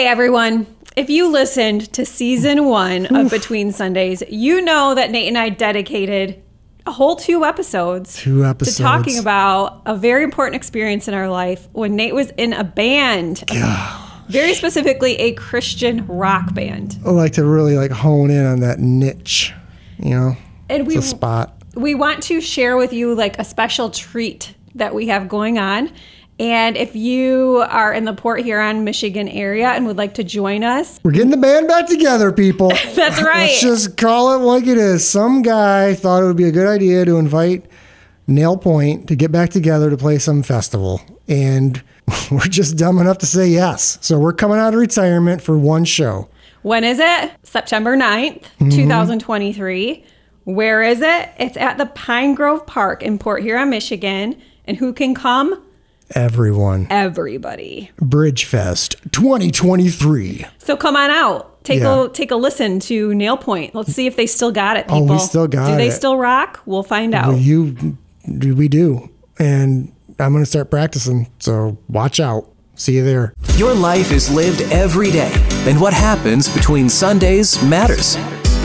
Okay, everyone. If you listened to season one of Between Sundays, you know that Nate and I dedicated a whole two episodes Two episodes. to talking about a very important experience in our life when Nate was in a band. Very specifically, a Christian rock band. I like to really like hone in on that niche, you know, And we spot. we want to share with you like a special treat that we have going on. And if you are in the Port Huron, Michigan area and would like to join us, We're getting the band back together, people. That's right. Let's just call it like it is. Some guy thought it would be a good idea to invite Nail Point to get back together to play some festival. And we're just dumb enough to say yes. So we're coming out of retirement for one show. when is it? September 9th, mm-hmm. 2023. Where is it? It's at the Pine Grove Park in Port Huron, Michigan. And who can come? Everyone. Everybody. Bridgefest 2023. So come on out. Take Yeah. a take a listen to Nail Point. Let's see if they still got it, Oh, people. we still got it. Do they still rock? We'll find out. You, we do. And I'm going to start practicing. So watch out. See you there. Your life is lived every day, and what happens between Sundays matters.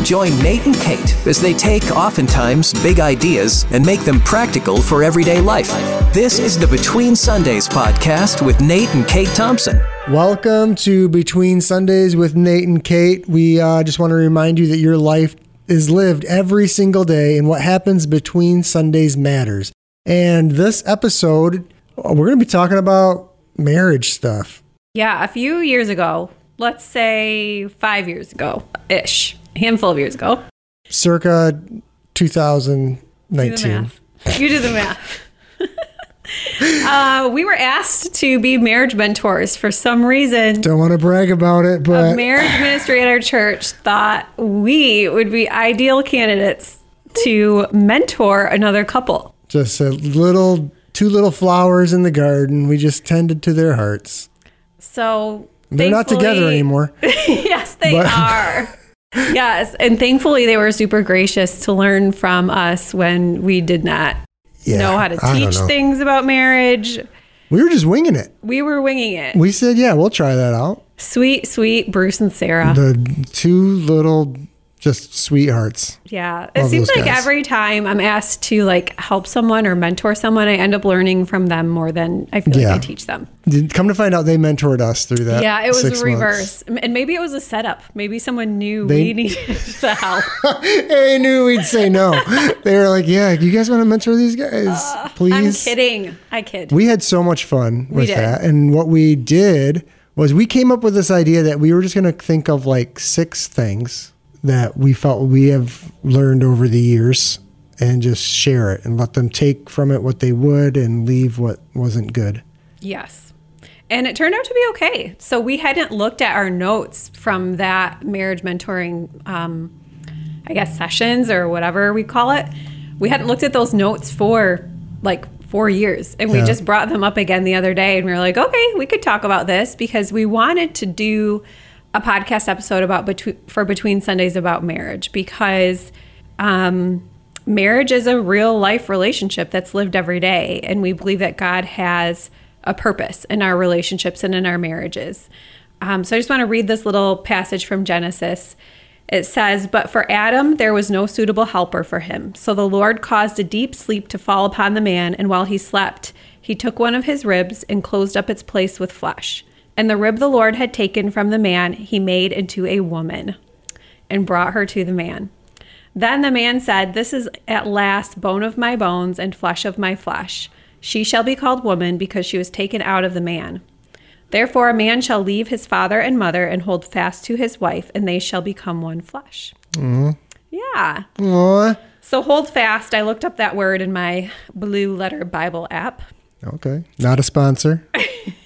Join Nate and Kate as they take oftentimes big ideas and make them practical for everyday life. This is the Between Sundays podcast with Nate and Kate Thompson. Welcome to Between Sundays with Nate and Kate. We uh, just want to remind you that your life is lived every single day, and what happens between Sundays matters. And this episode, we're going to be talking about marriage stuff. Yeah, a few years ago, let's say five years ago ish, a handful of years ago. circa 2019. math. You do the math. uh, we were asked to be marriage mentors for some reason. Don't want to brag about it, The but marriage ministry at our church thought we would be ideal candidates to mentor another couple. just a little, two little flowers in the garden. We just tended to their hearts. So They're not together anymore. yes, they But- are. yes, and thankfully they were super gracious to learn from us when we did not Yeah, know how to teach things about marriage. We were just winging it. We were winging it. We said, yeah, we'll try that out. Sweet, sweet Bruce and Sarah. The two little, just sweethearts. yeah. It Love seems like guys. every time I'm asked to like help someone or mentor someone, I end up learning from them more than I feel Yeah. like I teach them. Come to find out, they mentored us through that. Yeah, it was six a months. reverse. And maybe it was a setup. Maybe someone knew They- we needed the help. they knew we'd say no. they were like, "Yeah, you guys want to mentor these guys, uh, please?" I'm kidding. I kid. We had so much fun with did. that, and what we did was we came up with this idea that we were just going to think of like six things that we felt we have learned over the years, and just share it and let them take from it what they would and leave what wasn't good. Yes. And it turned out to be okay. So we hadn't looked at our notes from that marriage mentoring, um, I guess, sessions or whatever we call it. We hadn't looked at those notes for like four years. And we Yeah. just brought them up again the other day. And we were like, okay, we could talk about this because we wanted to do a podcast episode about between for between Sundays about marriage because um, marriage is a real life relationship that's lived every day. And we believe that God has a purpose in our relationships and in our marriages. Um, so I just want to read this little passage from Genesis. It says, But for Adam there was no suitable helper for him. So the Lord caused a deep sleep to fall upon the man, and while he slept, he took one of his ribs and closed up its place with flesh. And the rib the Lord had taken from the man, he made into a woman and brought her to the man. Then the man said, This is at last bone of my bones and flesh of my flesh. She shall be called woman because she was taken out of the man. Therefore, a man shall leave his father and mother and hold fast to his wife, and they shall become one flesh. Mm-hmm. Yeah. Aw. So hold fast. I looked up that word in my blue letter Bible app. Okay, not a sponsor.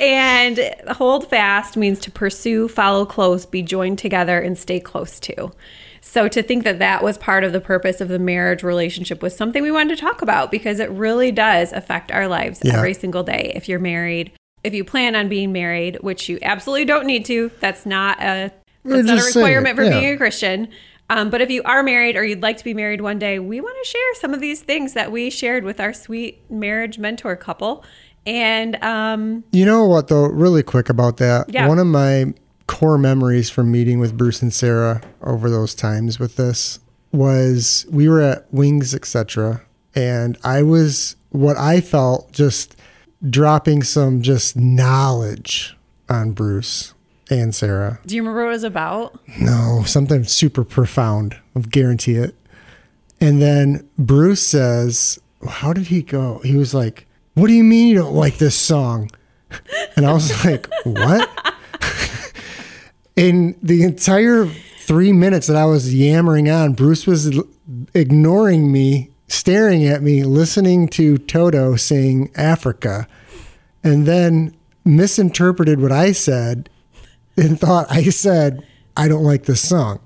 And hold fast means to pursue, follow close, be joined together, and stay close to. So to think that that was part of the purpose of the marriage relationship was something we wanted to talk about because it really does affect our lives Yeah. every single day. If you're married, if you plan on being married, which you absolutely don't need to, that's not a that's not a just saying it, requirement for yeah. being a Christian. Um, but if you are married or you'd like to be married one day, we want to share some of these things that we shared with our sweet marriage mentor couple. And um, You know what, though, really quick about that? Yeah. One of my core memories from meeting with Bruce and Sarah over those times with this was we were at Wings, etc. And I was what I felt just dropping some just knowledge on Bruce and Sarah. do you remember what it was about? No, something super profound. I guarantee it. And then Bruce says, How did he go? He was like, What do you mean you don't like this song? And I was like, What? In the entire three minutes that I was yammering on, Bruce was ignoring me, staring at me, listening to Toto sing Africa, and then misinterpreted what I said and thought I said, I don't like this song.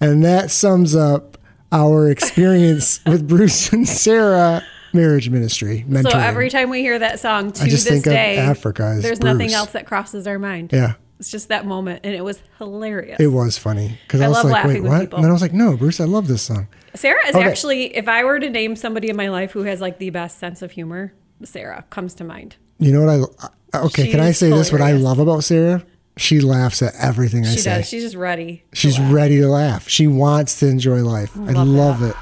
And that sums up our experience with Bruce and Sarah marriage ministry. Mentoring. So every time we hear that song to I just this think of day, Africa there's nothing else that crosses our mind. Yeah. It's just that moment, and it was hilarious. It was funny because I, I was love like, wait, what? people. And then I was like, no, Bruce, I love this song. Sarah is Okay. actually, if I were to name somebody in my life who has like the best sense of humor, Sarah comes to mind. You know what I, okay, can I say this? What I love about Sarah? She laughs at everything I She say. does. She's just ready. She's laugh. ready to laugh. She wants to enjoy life. I love, it.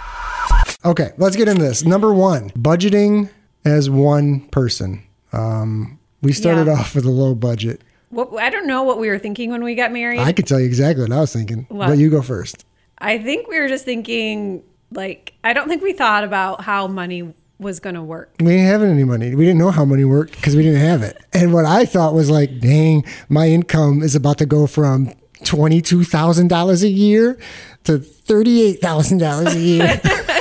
Okay, let's get into this. Number one, budgeting as one person. Um, we started Yeah. off with a low budget. What, I don't know what we were thinking when we got married. I could tell you exactly what I was thinking, What? but you go first. I think we were just thinking, like, I don't think we thought about how money was going to work. We didn't have any money. We didn't know how money worked because we didn't have it. And what I thought was like, dang, my income is about to go from twenty-two thousand dollars a year to thirty-eight thousand dollars a year.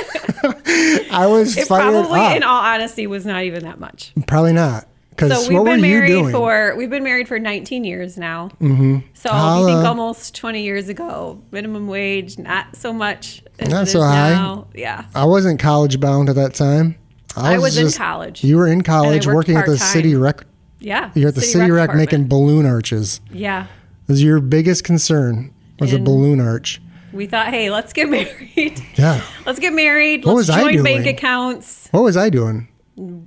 I was It probably, up. in all honesty, was not even that much. Probably not. Because So we've been married for we've been married for 19 years now. Mm-hmm. So you think almost 20 years ago, minimum wage not so much. As Not it so high. Now. Yeah, I wasn't college bound at that time. I was in college. You were in college working at the city rec. yeah. You're at the city, rec, making balloon arches. Yeah, Was your biggest concern was a balloon arch? We thought, hey, let's get married. Yeah. let's get married. What let's was I join bank accounts. What was I doing?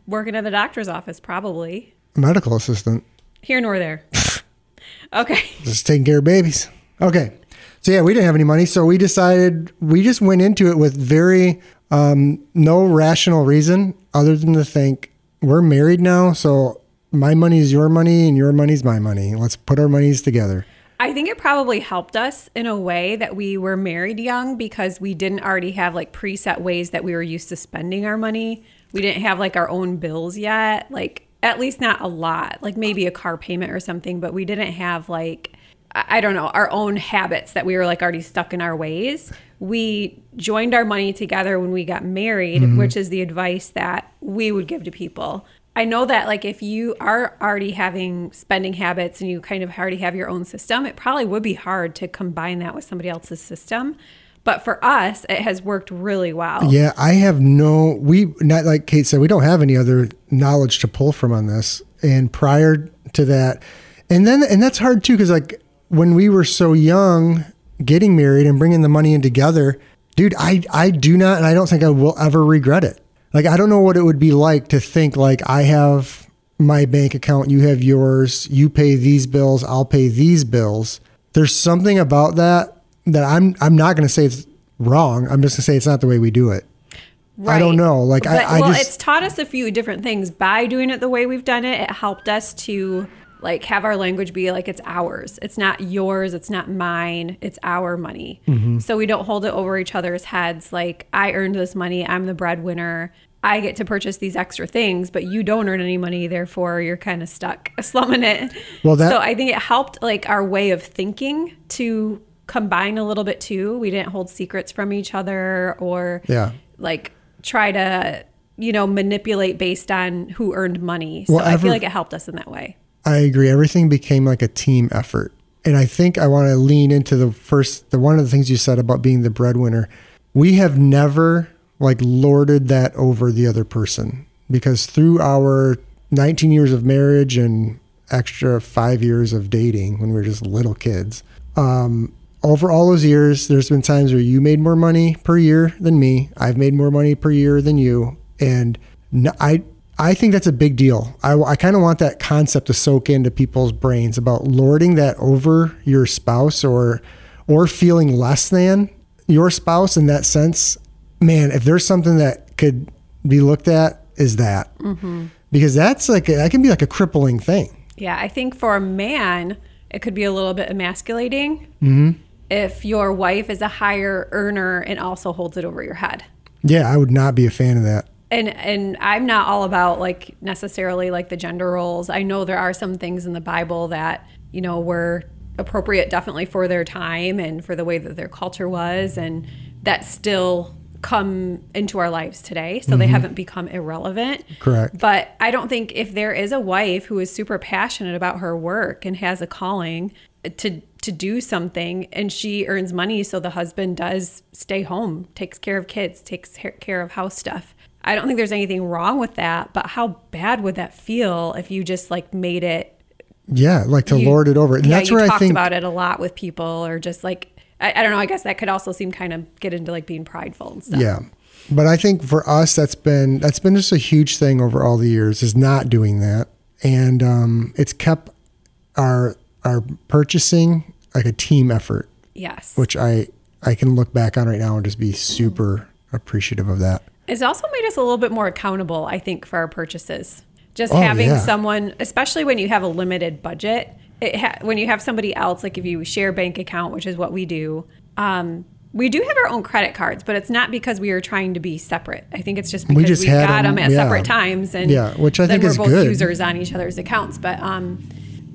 Working at the doctor's office, probably Medical assistant. here nor there. okay. just taking care of babies. Okay. So yeah, we didn't have any money, so we decided we just went into it with very um, no rational reason other than to think we're married now, so my money is your money and your money's my money. Let's put our monies together. I think it probably helped us in a way that we were married young because we didn't already have like preset ways that we were used to spending our money. We didn't have like our own bills yet, like at least not a lot, like maybe a car payment or something, but we didn't have like I don't know, our own habits that we were like already stuck in our ways. We joined our money together when we got married, mm-hmm. which is the advice that we would give to people. I know that like if you are already having spending habits and you kind of already have your own system, it probably would be hard to combine that with somebody else's system. But for us, it has worked really well. Yeah, I have no we not like Kate said, we don't have any other knowledge to pull from on this. And prior to that, and then and that's hard too, because like when we were so young, getting married and bringing the money in together, dude, I I do not, and I don't think I will ever regret it. Like I don't know what it would be like to think like I have my bank account, you have yours, you pay these bills, I'll pay these bills. There's something about that that I'm I'm not going to say it's wrong. I'm just going to say it's not the way we do it. I don't know. Like, I- But- I well, just- it's taught us a few different things by doing it the way we've done it. It helped us to like have our language be like it's ours. It's not yours. It's not mine. It's our money. Mm-hmm. So we don't hold it over each other's heads. Like I earned this money. I'm the breadwinner. I get to purchase these extra things, but you don't earn any money. Therefore, you're kind of stuck slumming it. Well, that- so I think it helped like our way of thinking to combine a little bit too. We didn't hold secrets from each other or Yeah. like try to you know manipulate based on who earned money so Well, i feel like it helped us in that way I agree. Everything became like a team effort. And I think I want to lean into the first, the one of the things you said about being the breadwinner. We have never like lorded that over the other person because through our 19 years of marriage and extra five years of dating when we were just little kids, um, over all those years, there's been times where you made more money per year than me. I've made more money per year than you. And I, I think that's a big deal. I, I kind of want that concept to soak into people's brains about lording that over your spouse or or feeling less than your spouse in that sense. Man, if there's something that could be looked at, is that because that's like that can be like a crippling thing. Yeah, I think for a man, it could be a little bit emasculating Mm-hmm. if your wife is a higher earner and also holds it over your head. Yeah, I would not be a fan of that. And and I'm not all about like necessarily like the gender roles. I know there are some things in the Bible that, you know, were appropriate definitely for their time and for the way that their culture was and that still come into our lives today. So they mm-hmm. haven't become irrelevant. Correct. But I don't think if there is a wife who is super passionate about her work and has a calling to to do something and she earns money so the husband does stay home, takes care of kids, takes care of house stuff. I don't think there's anything wrong with that, but how bad would that feel if you just like made it Yeah, like to you- lord it over. And yeah, that's where I think about it a lot with people or just like I, I don't know, I guess that could also seem kind of get into like being prideful and stuff. Yeah. But I think for us that's been that's been just a huge thing over all the years is not doing that. And um, it's kept our our purchasing like a team effort, Yes. which I I can look back on right now and just be super appreciative of that. It's also made us a little bit more accountable, I think, for our purchases. Just Oh, having yeah. someone, especially when you have a limited budget, it ha- when you have somebody else, like if you share bank account, which is what we do, um, we do have our own credit cards, but it's not because we are trying to be separate. I think it's just because we, just had got them, them, at yeah. separate times, and Yeah, which I think we're is both good. users on each other's accounts. But um,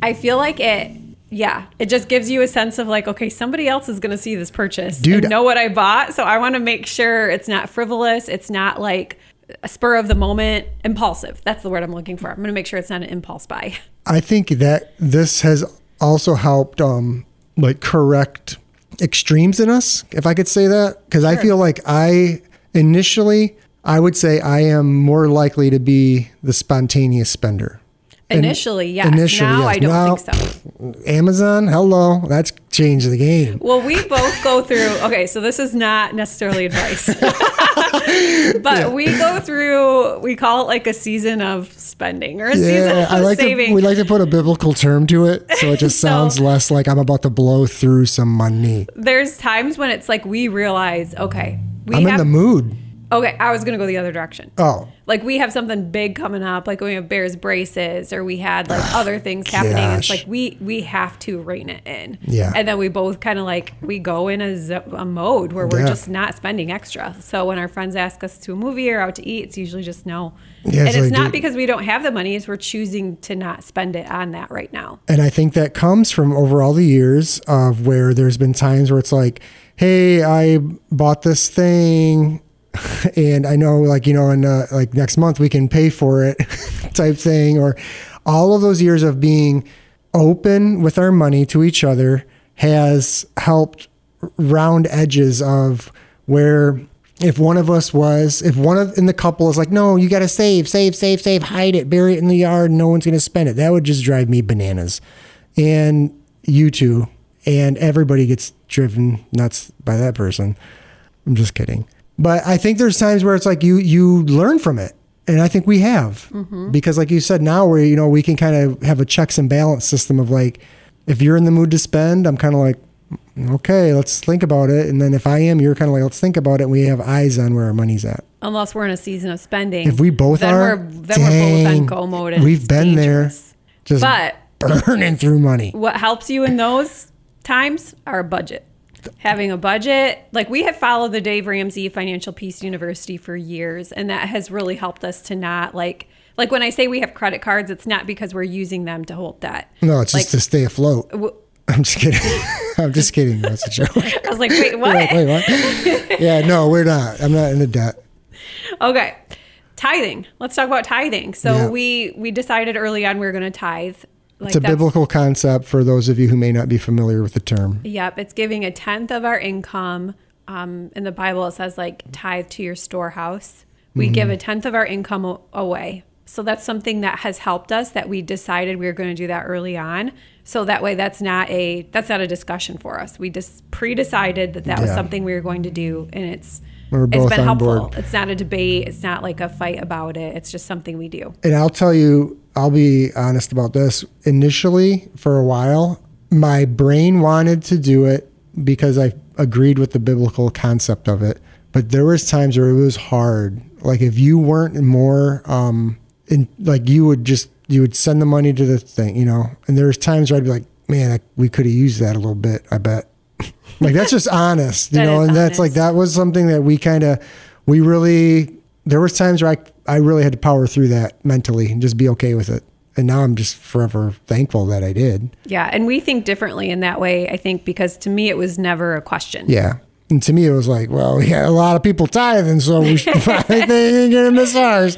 I feel like it. Yeah, it just gives you a sense of like, okay, somebody else is going to see this purchase Dude. and know what I bought. So I want to make sure it's not frivolous. It's not like a spur of the moment, impulsive. That's the word I'm looking for. I'm going to make sure it's not an impulse buy. I think that this has also helped um like correct extremes in us, if I could say that. Because I feel like I initially I would say I am more likely to be the spontaneous spender. Initially, yes. initially, now yes. I don't Now- think so. Amazon, hello, that's changed the game. Well, we both go through. Okay, so this is not necessarily advice, but we go through. We call it like a season of spending or a season of I like saving. to we like to put a biblical term to it, so it just So- sounds less like I'm about to blow through some money. There's times when it's like we realize, okay, we I'm in the mood. Okay, I was gonna go the other direction. Oh, like we have something big coming up like we have bears braces or we had like other things happening. It's like we we have to rein it in. Yeah. and then we both kind of like we go in a, zo- a mode where we're Yeah. just not spending extra. So when our friends ask us to a movie or out to eat it's usually just no. Yeah, and it's it's not dude- because we don't have the money it's we're choosing to not spend it on that right now. And I think that comes from over all the years of where there's been times where it's like, hey, I bought this thing and I know like, you know, and uh, like next month we can pay for it type thing. Or all of those years of being open with our money to each other has helped round edges of where if one of us was if one of in the couple is like no you got to save save save save hide it bury it in the yard no one's going to spend it. That would just drive me bananas. And you two and everybody gets driven nuts by that person. I'm just kidding but i think there's times where it's like you you learn from it. And i think we have. Mm-hmm. Because like you said now where you know we can kind of have a checks and balance system of like if you're in the mood to spend i'm kind of like okay let's think about it. And then if i am you're kind of like let's think about it. And we have eyes on where our money's at. Unless we're in a season of spending if we both then are we're then we're both on dang, go mode and we've been dangerous. there just but burning through money. what helps you in those times are a budget. Having a budget, like we have followed the Dave Ramsey Financial Peace University for years, and that has really helped us to not like like when I say we have credit cards, it's not because we're using them to hold debt. no it's like, just to stay afloat w- i'm just kidding i'm just kidding that's a joke I was like, wait, what? Wait, wait, what? yeah, no, we're not. I'm not in the debt. Okay. Tithing. Let's talk about tithing. So Yeah. we we decided early on we were going to tithe. Like It's a biblical concept for those of you who may not be familiar with the term. Yep, it's giving a tenth of our income. Um, in the Bible, it says like tithe to your storehouse. We give a tenth of our income a- away. So that's something that has helped us. That we decided we were going to do that early on. So that way, that's not a that's not a discussion for us. We just pre-decided that that was something we were going to do, and it's We're it's both been on helpful. board. It's not a debate. It's not like a fight about it. It's just something we do. And I'll tell you, I'll be honest about this. Initially, for a while, my brain wanted to do it because I agreed with the biblical concept of it. But there was times where it was hard. Like if you weren't more, um, in, like you would just you would send the money to the thing, you know. And there was times where I'd be like, man, I, we could have used that a little bit. I bet. Like that's just honest, you know. And that's like that was something that we kind of we really there was times where I I really had to power through that mentally and just be okay with it. And now I'm just forever thankful that I did. Yeah, and we think differently in that way. I think because to me it was never a question. Yeah. And to me, it was like, well, we got a lot of people tithing, so we should, they ain't gonna miss ours.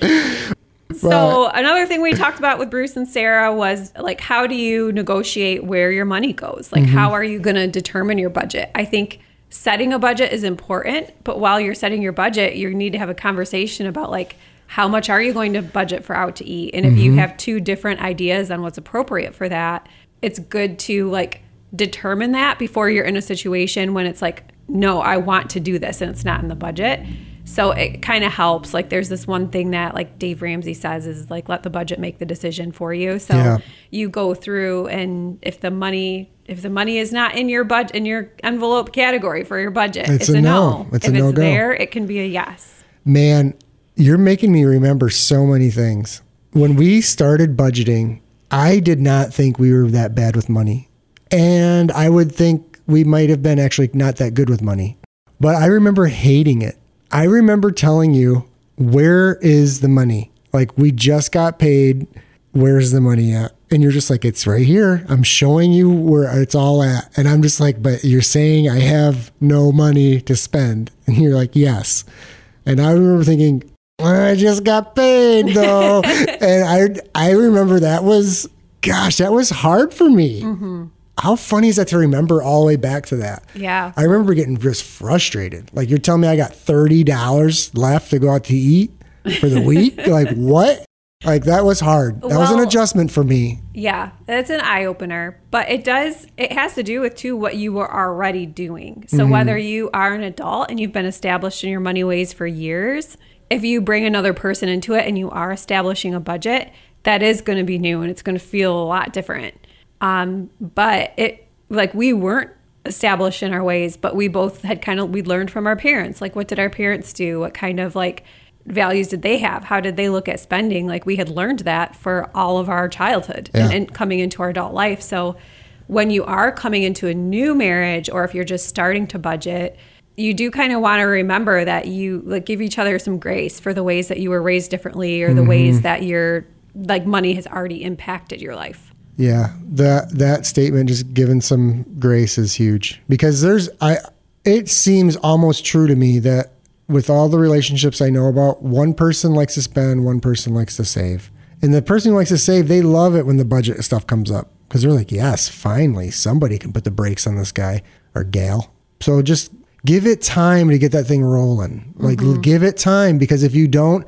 So another thing we talked about with Bruce and Sarah was like how do you negotiate where your money goes? Like mm-hmm. how are you going to determine your budget? I think setting a budget is important, but while you're setting your budget, you need to have a conversation about like how much are you going to budget for out to eat? And if you mm-hmm. have two different ideas on what's appropriate for that, it's good to like determine that before you're in a situation when it's like no, I want to do this and it's not in the budget. So it kind of helps. Like there's this one thing that like Dave Ramsey says is like let the budget make the decision for you. So Yeah. you go through and if the money if the money is not in your budget in your envelope category for your budget, It's it's, a a, no. no. It's if a it's no-go. there, it can be a yes. Man, you're making me remember so many things. When we started budgeting, I did not think we were that bad with money. And I would think we might have been actually not that good with money. But I remember hating it. I remember telling you, where is the money? Like, we just got paid. Where's the money at? And you're just like, it's right here. I'm showing you where it's all at. And I'm just like, but you're saying I have no money to spend. And you're like, yes. And I remember thinking, I just got paid though. and I I remember that was gosh, that was hard for me. Mm-hmm. How funny is that to remember all the way back to that? Yeah. I remember getting just frustrated. Like you're telling me I got thirty dollars left to go out to eat for the week? like what? Like that was hard. That was an adjustment for me. Yeah, that's an eye opener. But it does, it has to do with too what you were already doing. So mm-hmm. whether you are an adult and you've been established in your money ways for years, if you bring another person into it and you are establishing a budget, that is going to be new and it's going to feel a lot different. Um, but it, like, we weren't established in our ways, but we both had kind of, we learned from our parents. Like, what did our parents do? What kind of like, values did they have? How did they look at spending? Like we had learned that for all of our childhood Yeah. and coming into our adult life. So when you are coming into a new marriage or if you're just starting to budget, you do kind of want to remember that you like give each other some grace for the ways that you were raised differently or the ways that your like money has already impacted your life. Yeah, that that statement just given some grace is huge because there's I it seems almost true to me that with all the relationships I know about, one person likes to spend, one person likes to save. And the person who likes to save, they love it when the budget stuff comes up because they're like, "Yes, finally somebody can put the brakes on this guy or gal." So just give it time to get that thing rolling. Like mm-hmm. give it time because if you don't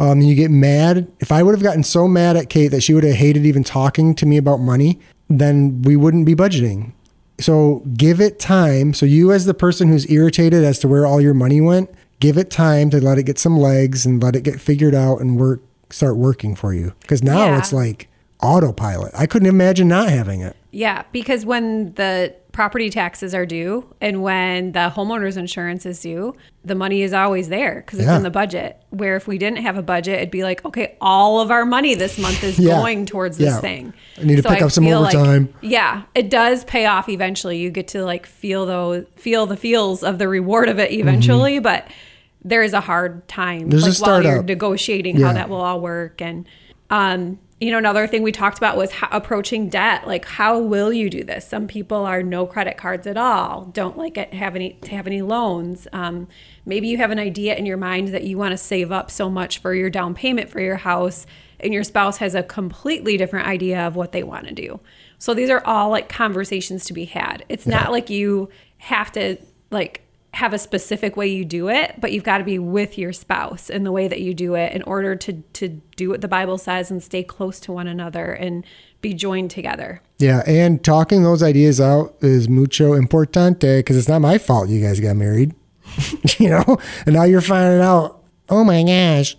um, you get mad. If I would have gotten so mad at Kate that she would have hated even talking to me about money, then we wouldn't be budgeting. So give it time. So you, as the person who's irritated as to where all your money went, give it time to let it get some legs and let it get figured out and work, start working for you. Because now Yeah. it's like autopilot. I couldn't imagine not having it. Yeah, because when the property taxes are due and when the homeowner's insurance is due, the money is always there because it's Yeah. in the budget. Where if we didn't have a budget, it'd be like, okay, all of our money this month is Yeah. going towards this Yeah. thing. I need to pick up some feel like- overtime. yeah, it does pay off eventually. You get to like feel those feel the feels of the reward of it eventually, but there is a hard time Mm-hmm. There's a while you're negotiating how that will all work and um you know another thing we talked about was how, approaching debt. Like how will you do this? Some people are no credit cards at all don't like it have any to have any loans. Um, maybe you have an idea in your mind that you want to save up so much for your down payment for your house and your spouse has a completely different idea of what they want to do. So these are all like conversations to be had. It's not like you have to like have a specific way you do it, but you've got to be with your spouse in the way that you do it in order to to do what the Bible says and stay close to one another and be joined together. Yeah, and talking those ideas out is mucho importante because it's not my fault you guys got married. you know, and now you're finding out, oh my gosh.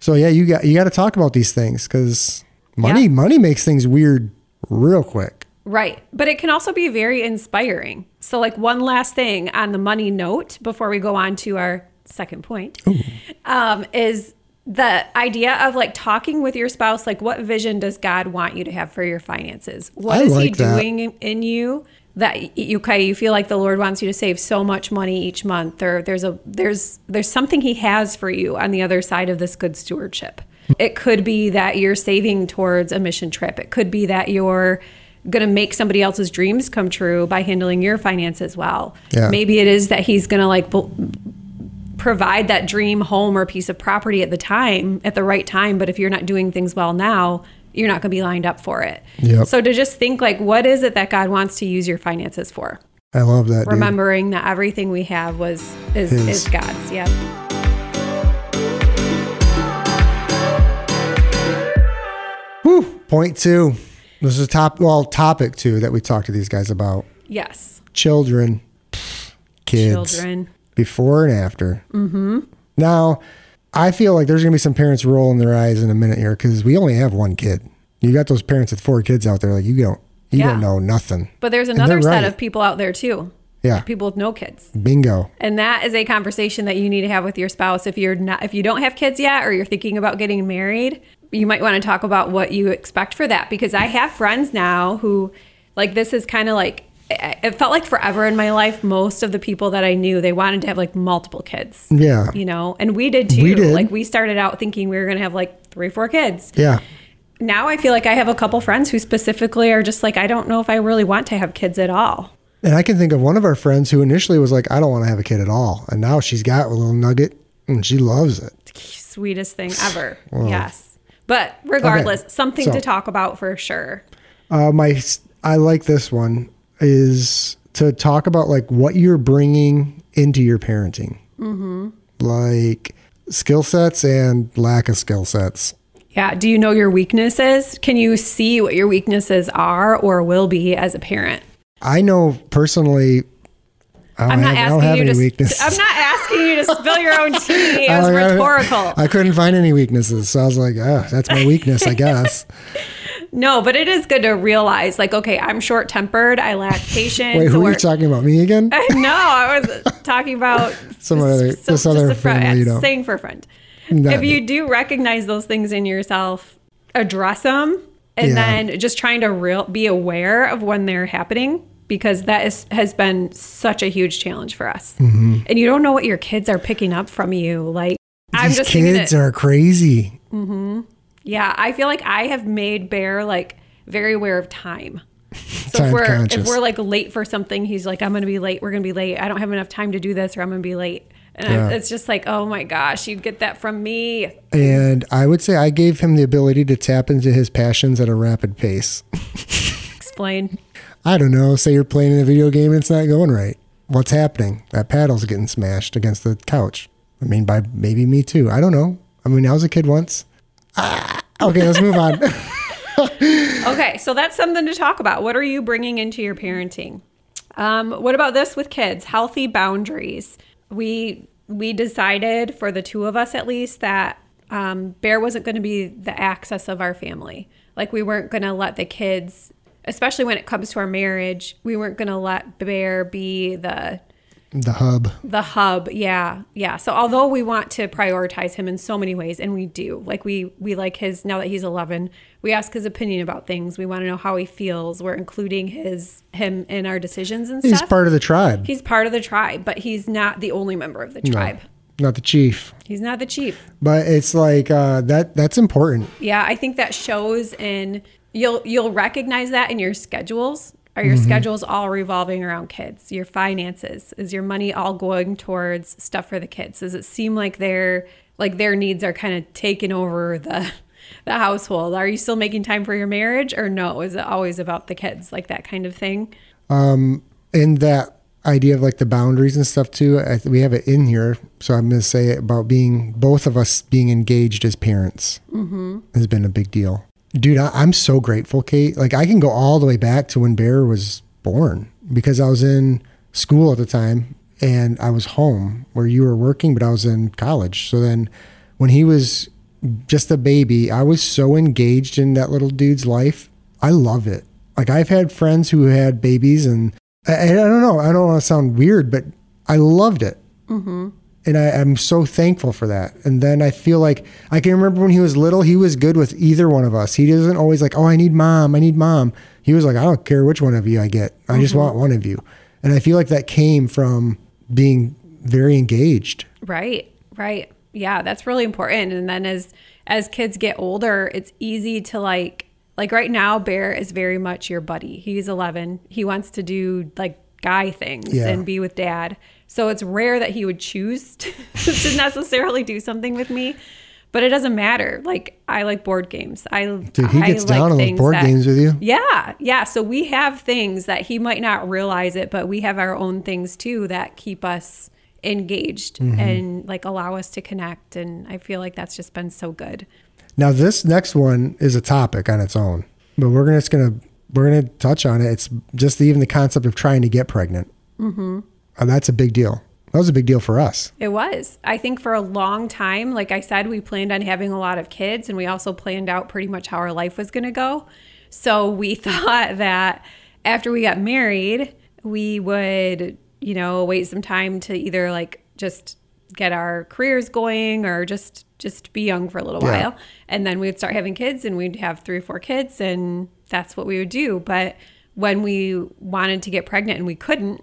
So yeah, you got you got to talk about these things because money Yeah. money makes things weird real quick. Right. But it can also be very inspiring. So, like, one last thing on the money note before we go on to our second point um, is the idea of like talking with your spouse, like, what vision does God want you to have for your finances? What I is He that. doing in- in you? That you okay, you feel like the Lord wants you to save so much money each month, or there's a there's there's something He has for you on the other side of this good stewardship. It could be that you're saving towards a mission trip. It could be that you're going to make somebody else's dreams come true by handling your finances well. Yeah. Maybe it is that he's going to like provide that dream home or piece of property at the time, at the right time. But if you're not doing things well now, you're not going to be lined up for it. Yep. So to just think like, what is it that God wants to use your finances for? I love that. dude. Remembering that everything we have was is, His. is God's. Yeah. Whew. Point two. This is a top well topic too that we talked to these guys about. Yes. Children, kids, Children. before and after. Mm-hmm. Now, I feel like there's gonna be some parents rolling their eyes in a minute here because we only have one kid. You got those parents with four kids out there, like you don't, you Yeah. don't know nothing. But there's another set right. of people out there too. Yeah. People with no kids. Bingo. And that is a conversation that you need to have with your spouse if you're not if you don't have kids yet or you're thinking about getting married. You might want to talk about what you expect for that because I have friends now who like this is kind of like eh, it felt like forever in my life most of the people that I knew they wanted to have like multiple kids. Yeah. You know, and we did too. We did. Like we started out thinking we were going to have like 3 4 kids. Yeah. Now I feel like I have a couple friends who specifically are just like I don't know if I really want to have kids at all. And I can think of one of our friends who initially was like, I don't want to have a kid at all. And now she's got a little nugget and she loves it. sweetest thing ever. yes. But regardless, Okay, something so- to talk about for sure. Uh, my, I like this one is to talk about like what you're bringing into your parenting, mm-hmm. like skill sets and lack of skill sets. Yeah. Do you know your weaknesses? Can you see what your weaknesses are or will be as a parent? I know personally, I'm not have, I don't asking have you any to. weaknesses. I'm not asking you to spill your own tea. It I was don't rhetorical. I couldn't find any weaknesses, so I was like, "Oh, that's my weakness, I guess. No, but it is good to realize, like, okay, I'm short tempered. I lack patience. Wait, who are you talking about? Me again? no, I was talking about Some other- this other friend, friend you know. saying for a friend. Not if me. you do recognize those things in yourself, address them, and Yeah. then just trying to real be aware of when they're happening because that is has been such a huge challenge for us. Mm-hmm. And you don't know what your kids are picking up from you. Like I'm These just kids are crazy. yeah, I feel like I have made Bear like very aware of time. So Time if we're conscious. if we're like late for something, he's like, I'm gonna be late. We're gonna be late. I don't have enough time to do this, or I'm gonna be late. And Yeah. it's just like, oh my gosh, you get that from me. And I would say I gave him the ability to tap into his passions at a rapid pace. Explain. I don't know. Say you're playing a video game and it's not going right. What's happening? That paddle's getting smashed against the couch. I mean, by maybe me too. I don't know. I mean, I was a kid once. Ah, okay, let's move on. Okay, so that's something to talk about. What are you bringing into your parenting? Um, what about this with kids? Healthy boundaries. We we decided for the two of us at least that um, Bear wasn't going to be the access of our family. Like we weren't going to let the kids, especially when it comes to our marriage, we weren't going to let Bear be the the hub. the hub yeah yeah so although we want to prioritize him in so many ways and we do like we we like his now that he's 11 we ask his opinion about things we want to know how he feels we're including his him in our decisions and stuff. He's part of the tribe. he's part of the tribe but he's not the only member of the tribe Not the chief. he's not the chief But it's like uh, that. That's important. yeah i think that shows in you'll you'll recognize that in your schedules. Are your Mm-hmm. schedules all revolving around kids? Your finances? Is your money all going towards stuff for the kids? Does it seem like their like their needs are kind of taking over the the household? Are you still making time for your marriage or no? Is it always about the kids like that kind of thing? Um in that idea of like the boundaries and stuff too I, we have it in here so i'm going to say it about being both of us being engaged as parents has been a big deal dude I, i'm so grateful kate like i can go all the way back to when bear was born because i was in school at the time and I was home where you were working, but I was in college. So then when he was just a baby, I was so engaged in that little dude's life. I love it. Like I've had friends who had babies, and I, I don't know. I don't want to sound weird, but I loved it. Mm-hmm. And I, I'm so thankful for that. And then I feel like I can remember when he was little, he was good with either one of us. He doesn't always like, oh, I need mom, I need mom. He was like, I don't care which one of you I get. I just mm-hmm. want one of you. And I feel like that came from being very engaged. Right, right. Yeah, that's really important. And then as as kids get older, it's easy to like like right now Bear is very much your buddy. He's 11. He wants to do like guy things Yeah. and be with dad. So it's rare that he would choose to, to necessarily do something with me. But it doesn't matter. Like I like board games. I Dude, he I gets down on those board that- games with you. yeah, yeah. So we have things that he might not realize it, but we have our own things too that keep us engaged Mm-hmm. and like allow us to connect. And I feel like that's just been so good. Now this next one is a topic on its own, but we're gonna, just gonna we're gonna touch on it. It's just even the concept of trying to get pregnant. Mm-hmm. That's a big deal. That was a big deal for us. It was. I think for a long time, like I said, we planned on having a lot of kids and we also planned out pretty much how our life was going to go. So we thought that after we got married, we would, you know, wait some time to either like just get our careers going or just just be young for a little Yeah. while and then we'd start having kids and we'd have three or four kids and that's what we would do but when we wanted to get pregnant and we couldn't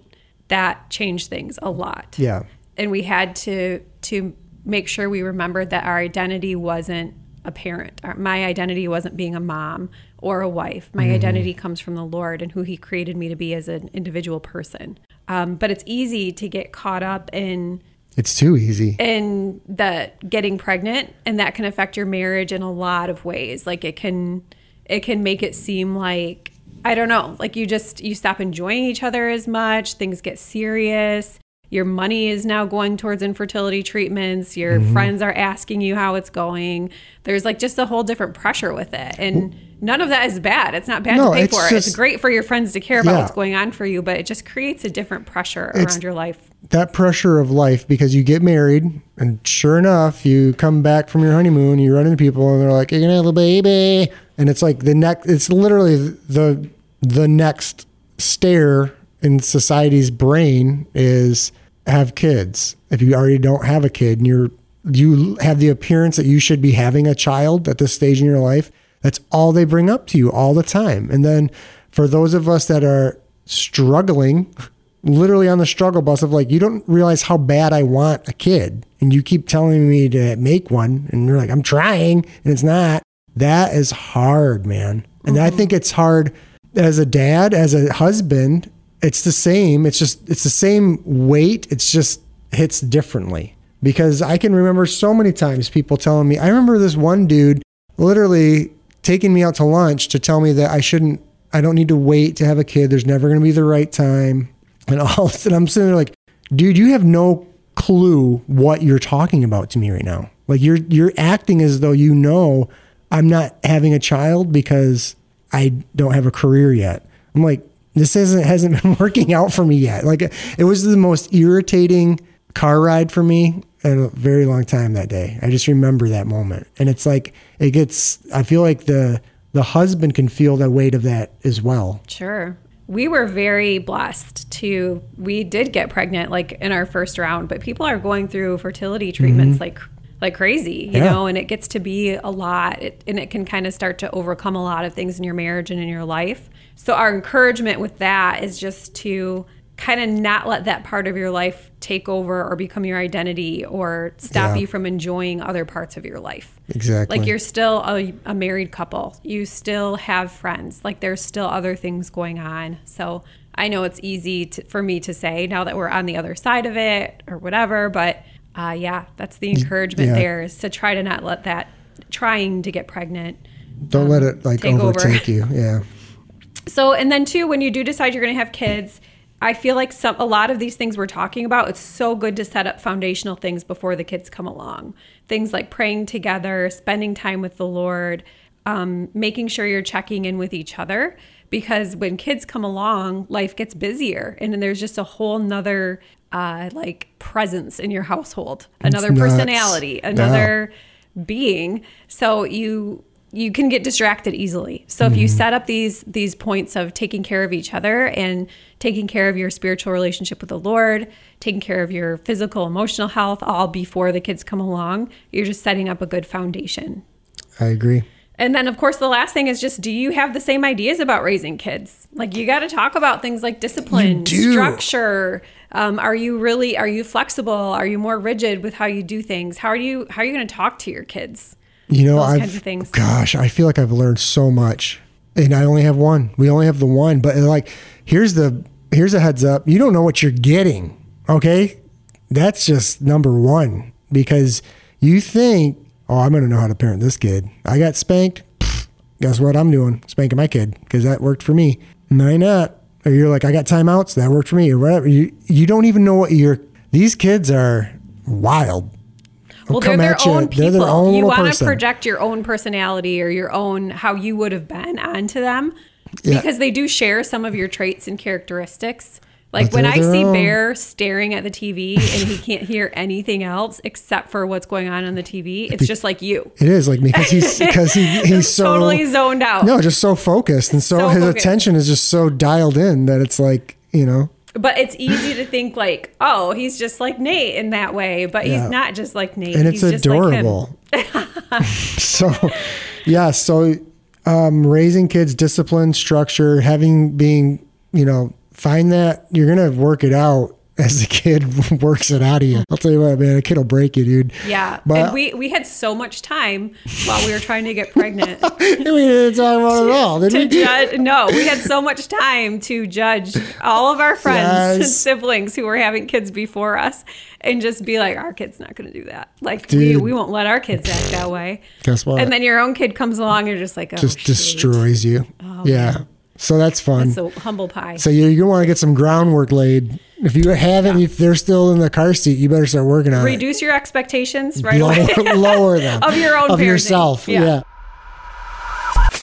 that changed things a lot. Yeah. and we had to to make sure we remembered that our identity wasn't a parent. Our- my identity wasn't being a mom or a wife. My identity comes from the lord and who he created me to be as an individual person. Um, but it's easy to get caught up in It's too easy. in the getting pregnant and that can affect your marriage in a lot of ways. Like it can it can make it seem like i don't know. Like you just you stop enjoying each other as much. Things get serious your money is now going towards infertility treatments. Your Mm-hmm. friends are asking you how it's going. There's like just a whole different pressure with it. And none of that is bad. It's not bad No, to pay for it. It's great for your friends to care about Yeah. what's going on for you but it just creates a different pressure It's- around your life. that pressure of life because you get married and sure enough you come back from your honeymoon you run into people and they're like you're gonna have a baby. And it's like the next it's literally the the next stare in society's brain is have kids. If you already don't have a kid and you're you have the appearance that you should be having a child at this stage in your life that's all they bring up to you all the time. And then for those of us that are struggling literally on the struggle bus of like you don't realize how bad I want a kid. And you keep telling me to make one and you're like I'm trying and it's not. That is hard man. And I mm-hmm. think it's hard as a dad as a husband it's the same it's just it's the same weight it's just hits differently because I can remember so many times people telling me I remember this one dude literally taking me out to lunch to tell me that I shouldn't I don't need to wait to have a kid there's never going to be the right time and all of a sudden I'm sitting there like, dude, you have no clue what you're talking about to me right now. Like you're you're acting as though you know I'm not having a child because I don't have a career yet. I'm like, this isn't hasn't been working out for me yet. Like it was the most irritating car ride for me in a very long time that day. I just remember that moment. And it's like it gets I feel like the the husband can feel the weight of that as well. Sure. We were very blessed to we did get pregnant like in our first round, but people are going through fertility treatments like like crazy, you Mm-hmm. Yeah. know, and it gets to be a lot it, and it can kind of start to overcome a lot of things in your marriage and in your life. So our encouragement with that is just to kind of not let that part of your life take over or become your identity or stop Yeah. you from enjoying other parts of your life. Exactly. Like you're still a, a married couple. You still have friends. Like there's still other things going on. So I know it's easy to, for me to say now that we're on the other side of it or whatever. But uh, yeah, that's the encouragement yeah. there is to try to not let that trying to get pregnant. Don't let it like take over. overtake you. Yeah. So and then too, when you do decide you're going to have kids. I feel like some a lot of these things we're talking about, it's so good to set up foundational things before the kids come along. Things like praying together, spending time with the Lord, um, making sure you're checking in with each other because when kids come along, life gets busier and then there's just a whole nother uh, like presence in your household, another personality, another being. So you you can get distracted easily. So if you set up these these points of taking care of each other and taking care of your spiritual relationship with the Lord, taking care of your physical, emotional health all before the kids come along, you're just setting up a good foundation. I agree. And then, of course, the last thing is just do you have the same ideas about raising kids? Like, you got to talk about things like discipline, structure. Um, are you really, are you flexible? Are you more rigid with how you do things? How are you, how are you going to talk to your kids? You know, I've kinds of things. gosh, I feel like I've learned so much, and I only have one. We only have the one, but like, here's the here's a heads up. You don't know what you're getting. Okay, that's just number one because you think, oh, I'm gonna know how to parent this kid. I got spanked. Pfft, guess what I'm doing? Spanking my kid because that worked for me. Might not. Or you're like, I got timeouts. That worked for me, or whatever. You you don't even know what you're. These kids are wild. Well, they're their you. own people. their own you want to project your own personality or your own how you would have been onto them Yeah. because they do share some of your traits and characteristics. Like when I see own. Bear staring at the TV and he can't hear anything else except for what's going on on the TV, it's just like you. It is like me because he's because he, he's so totally zoned out. no, just so focused, and so, So his focused. attention is just so dialed in that it's like you know. But it's easy to think like, oh, he's just like Nate in that way, but Yeah. he's not just like Nate. and it's he's just like him. adorable. so, yeah. So, um, raising kids, discipline, structure, having being, you know, find that you're gonna work it out as the kid works it out of you. I'll tell you what, man, a kid will break you, dude. Yeah, But- and we we had so much time while we were trying to get pregnant we didn't talk about it at all, did to we? judge. No, we had so much time to judge all of our friends and siblings who were having kids before us, and just be like, our kid's not going to do that. Like we, Dude. we won't let our kids act that way. Guess what? And then your own kid comes along, and you're just like, oh, just shoot. destroys you. Oh, yeah. So that's fun. So humble pie. So going to want to get some groundwork laid. If you haven't, if they're still in the car seat, you better start working on it. Reduce your expectations right lower, away. lower them Of your own of parenting. yourself. Yeah. Yeah.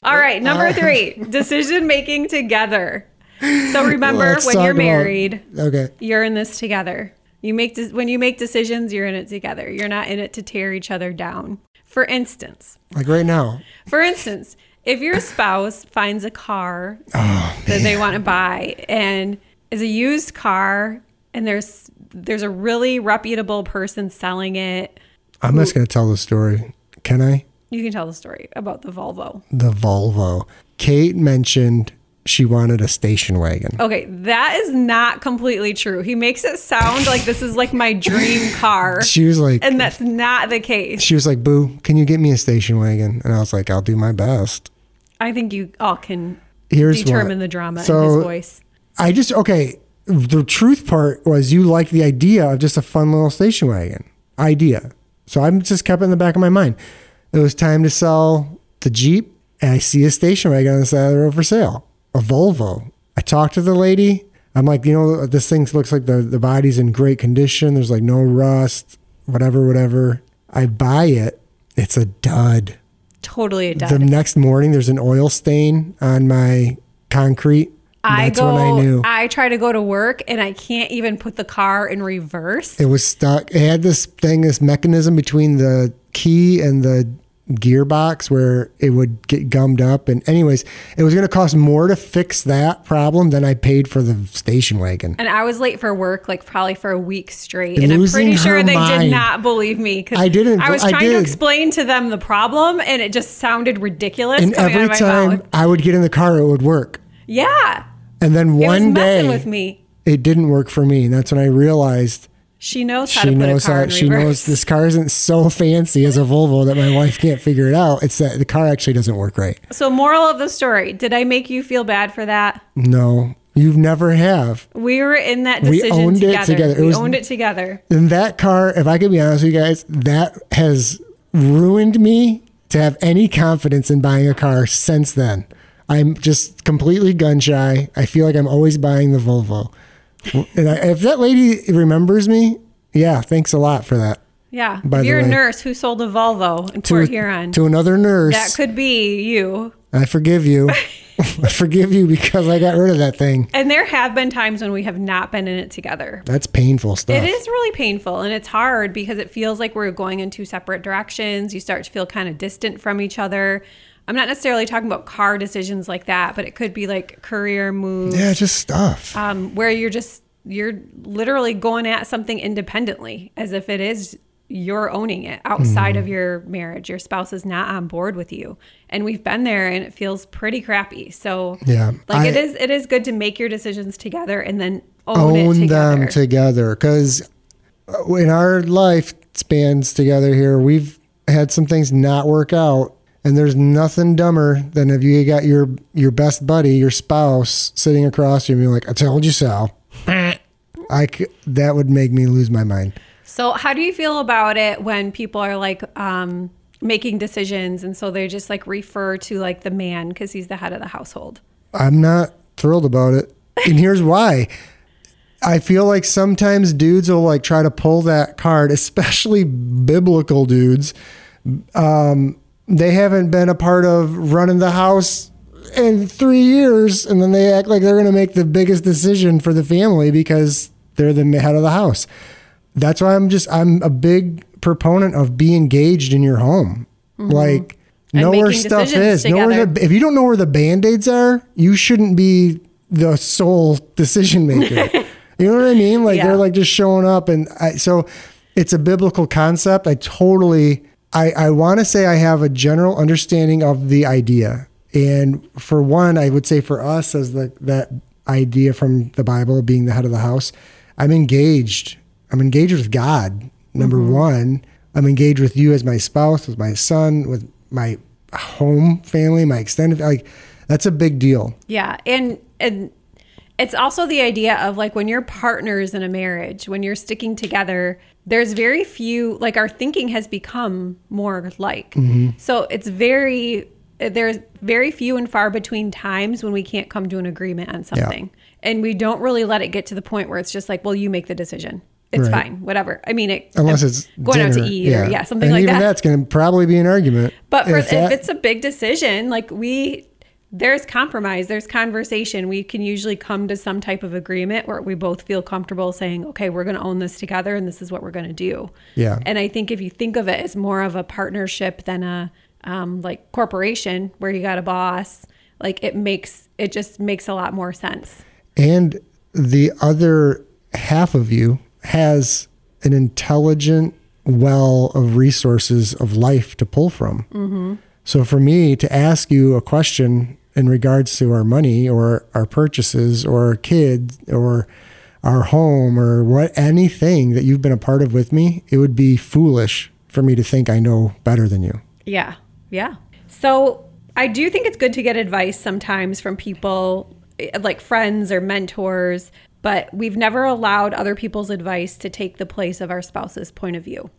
All right, number uh, three, decision making together. So remember, when you're about- married, Okay. you're in this together. You make de- when you make decisions, you're in it together. You're not in it to tear each other down. For instance, Like right now. for instance, if your spouse finds a car Oh, that they want to buy and is a used car and there's there's a really reputable person selling it, I'm just going to tell the story. Can I? you can tell the story about the Volvo. The Volvo. Kate mentioned she wanted a station wagon. Okay, that is not completely true. He makes it sound like this is like my dream car, She was like, and that's not the case. she was like, Boo, can you get me a station wagon? And I was like, I'll do my best. I think you all can Here's determine what. the drama in So, his voice. I just okay. The truth part was you like the idea of just a fun little station wagon idea. So I'm just kept it in the back of my mind. It was time to sell the Jeep, and I see a station wagon on the side of the road for sale, a Volvo. I talked to the lady. I'm like, you know, this thing looks like the the body's in great condition. There's like no rust, whatever, whatever. I buy it. It's a dud. Totally a dud. The next morning, there's an oil stain on my concrete. I That's go. when I knew. I try to go to work and I can't even put the car in reverse. It was stuck. It had this thing, this mechanism between the key and the gearbox where it would get gummed up. And, anyways, it was going to cost more to fix that problem than I paid for the station wagon. And I was late for work, like probably for a week straight. And I'm pretty sure they did not believe me because I didn't- I was I trying to explain to them the problem, and it just sounded ridiculous. And every time mouth. I would get in the car, it would work. yeah, And then one day, with me. it didn't work for me. And that's when I realized She knows how she to put knows a car how she reverse. knows this car isn't so fancy as a Volvo that my wife can't figure it out. It's that the car actually doesn't work right. So, moral of the story: Did I make you feel bad for that? No, you've never have. We were in that We decision owned it together. together. It we was- owned it together. And that car, if I could be honest with you guys, that has ruined me to have any confidence in buying a car since then. I'm just completely gun shy. I feel like I'm always buying the Volvo. And I, if that lady remembers me, yeah, thanks a lot for that. Yeah. By if you're a way- nurse who sold a Volvo in To, Port Huron, to another nurse, that could be you. I forgive you. I forgive you because I got rid of that thing. And there have been times when we have not been in it together. That's painful stuff. It is really painful and it's hard because it feels like we're going in two separate directions. You start to feel kind of distant from each other. I'm not necessarily talking about car decisions like that, but it could be like career moves Yeah, just stuff. um, where you're just you're literally going at something independently as if it is you're owning it outside Mm-hmm. of your marriage your spouse is not on board with you and we've been there and it feels pretty crappy so Yeah, like it I- is it is good to make your decisions together and then own, it Own together them together because in our life spans together here, we've had some things not work out. And there's nothing dumber than if you got your your best buddy, your spouse, sitting across you and being like, "I told you so." I c- that would make me lose my mind. so how do you feel about it when people are like um, making decisions and so they just like refer to like the man because he's the head of the household I'm not thrilled about it. And here's why. I feel like sometimes dudes will like try to pull that card, especially biblical dudes. Um, they haven't been a part of running the house in three years, and then they act like they're going to make the biggest decision for the family because they're the head of the house. That's why I'm just I'm a big proponent of be engaged in your home, like And know where stuff is. Know where the, if you don't know where the band aids are, you shouldn't be the sole decision maker. you know what I mean? Like Yeah. they're like just showing up, and I, so it's a biblical concept. I totally, I, I want to say I have a general understanding of the idea, and for one, I would say for us as the that idea from the Bible being the head of the house, I'm engaged. I'm engaged with God. Number mm-hmm. one, I'm engaged with you as my spouse, with my son, with my home family, my extended like that's a big deal. Yeah, and and it's also the idea of like when you're partners in a marriage, when you're sticking together, there's very few like our thinking has become more like. Mm-hmm. So it's very there's very few and far between times when we can't come to an agreement on something. And we don't really let it get to the point where it's just like, well, you make the decision. It's Right. fine, whatever. I mean, it, Unless it's going out to dinner. eat or yeah, something and like even that. that's going to probably be an argument. But for, if, that- it's a big decision, like we, there's compromise, there's conversation. We can usually come to some type of agreement where we both feel comfortable saying, okay, we're going to own this together and this is what we're going to do. Yeah. And I think if you think of it as more of a partnership than a um, like corporation where you got a boss, like it makes, it just makes a lot more sense. and the other half of you has an intelligent well of resources of life to pull from. Mm-hmm. So for me to ask you a question in regards to our money or our purchases or our kids or our home or what anything that you've been a part of with me, it would be foolish for me to think I know better than you. Yeah. Yeah. So I do think it's good to get advice sometimes from people eh, like friends or mentors, but we've never allowed other people's advice to take the place of our spouse's point of view,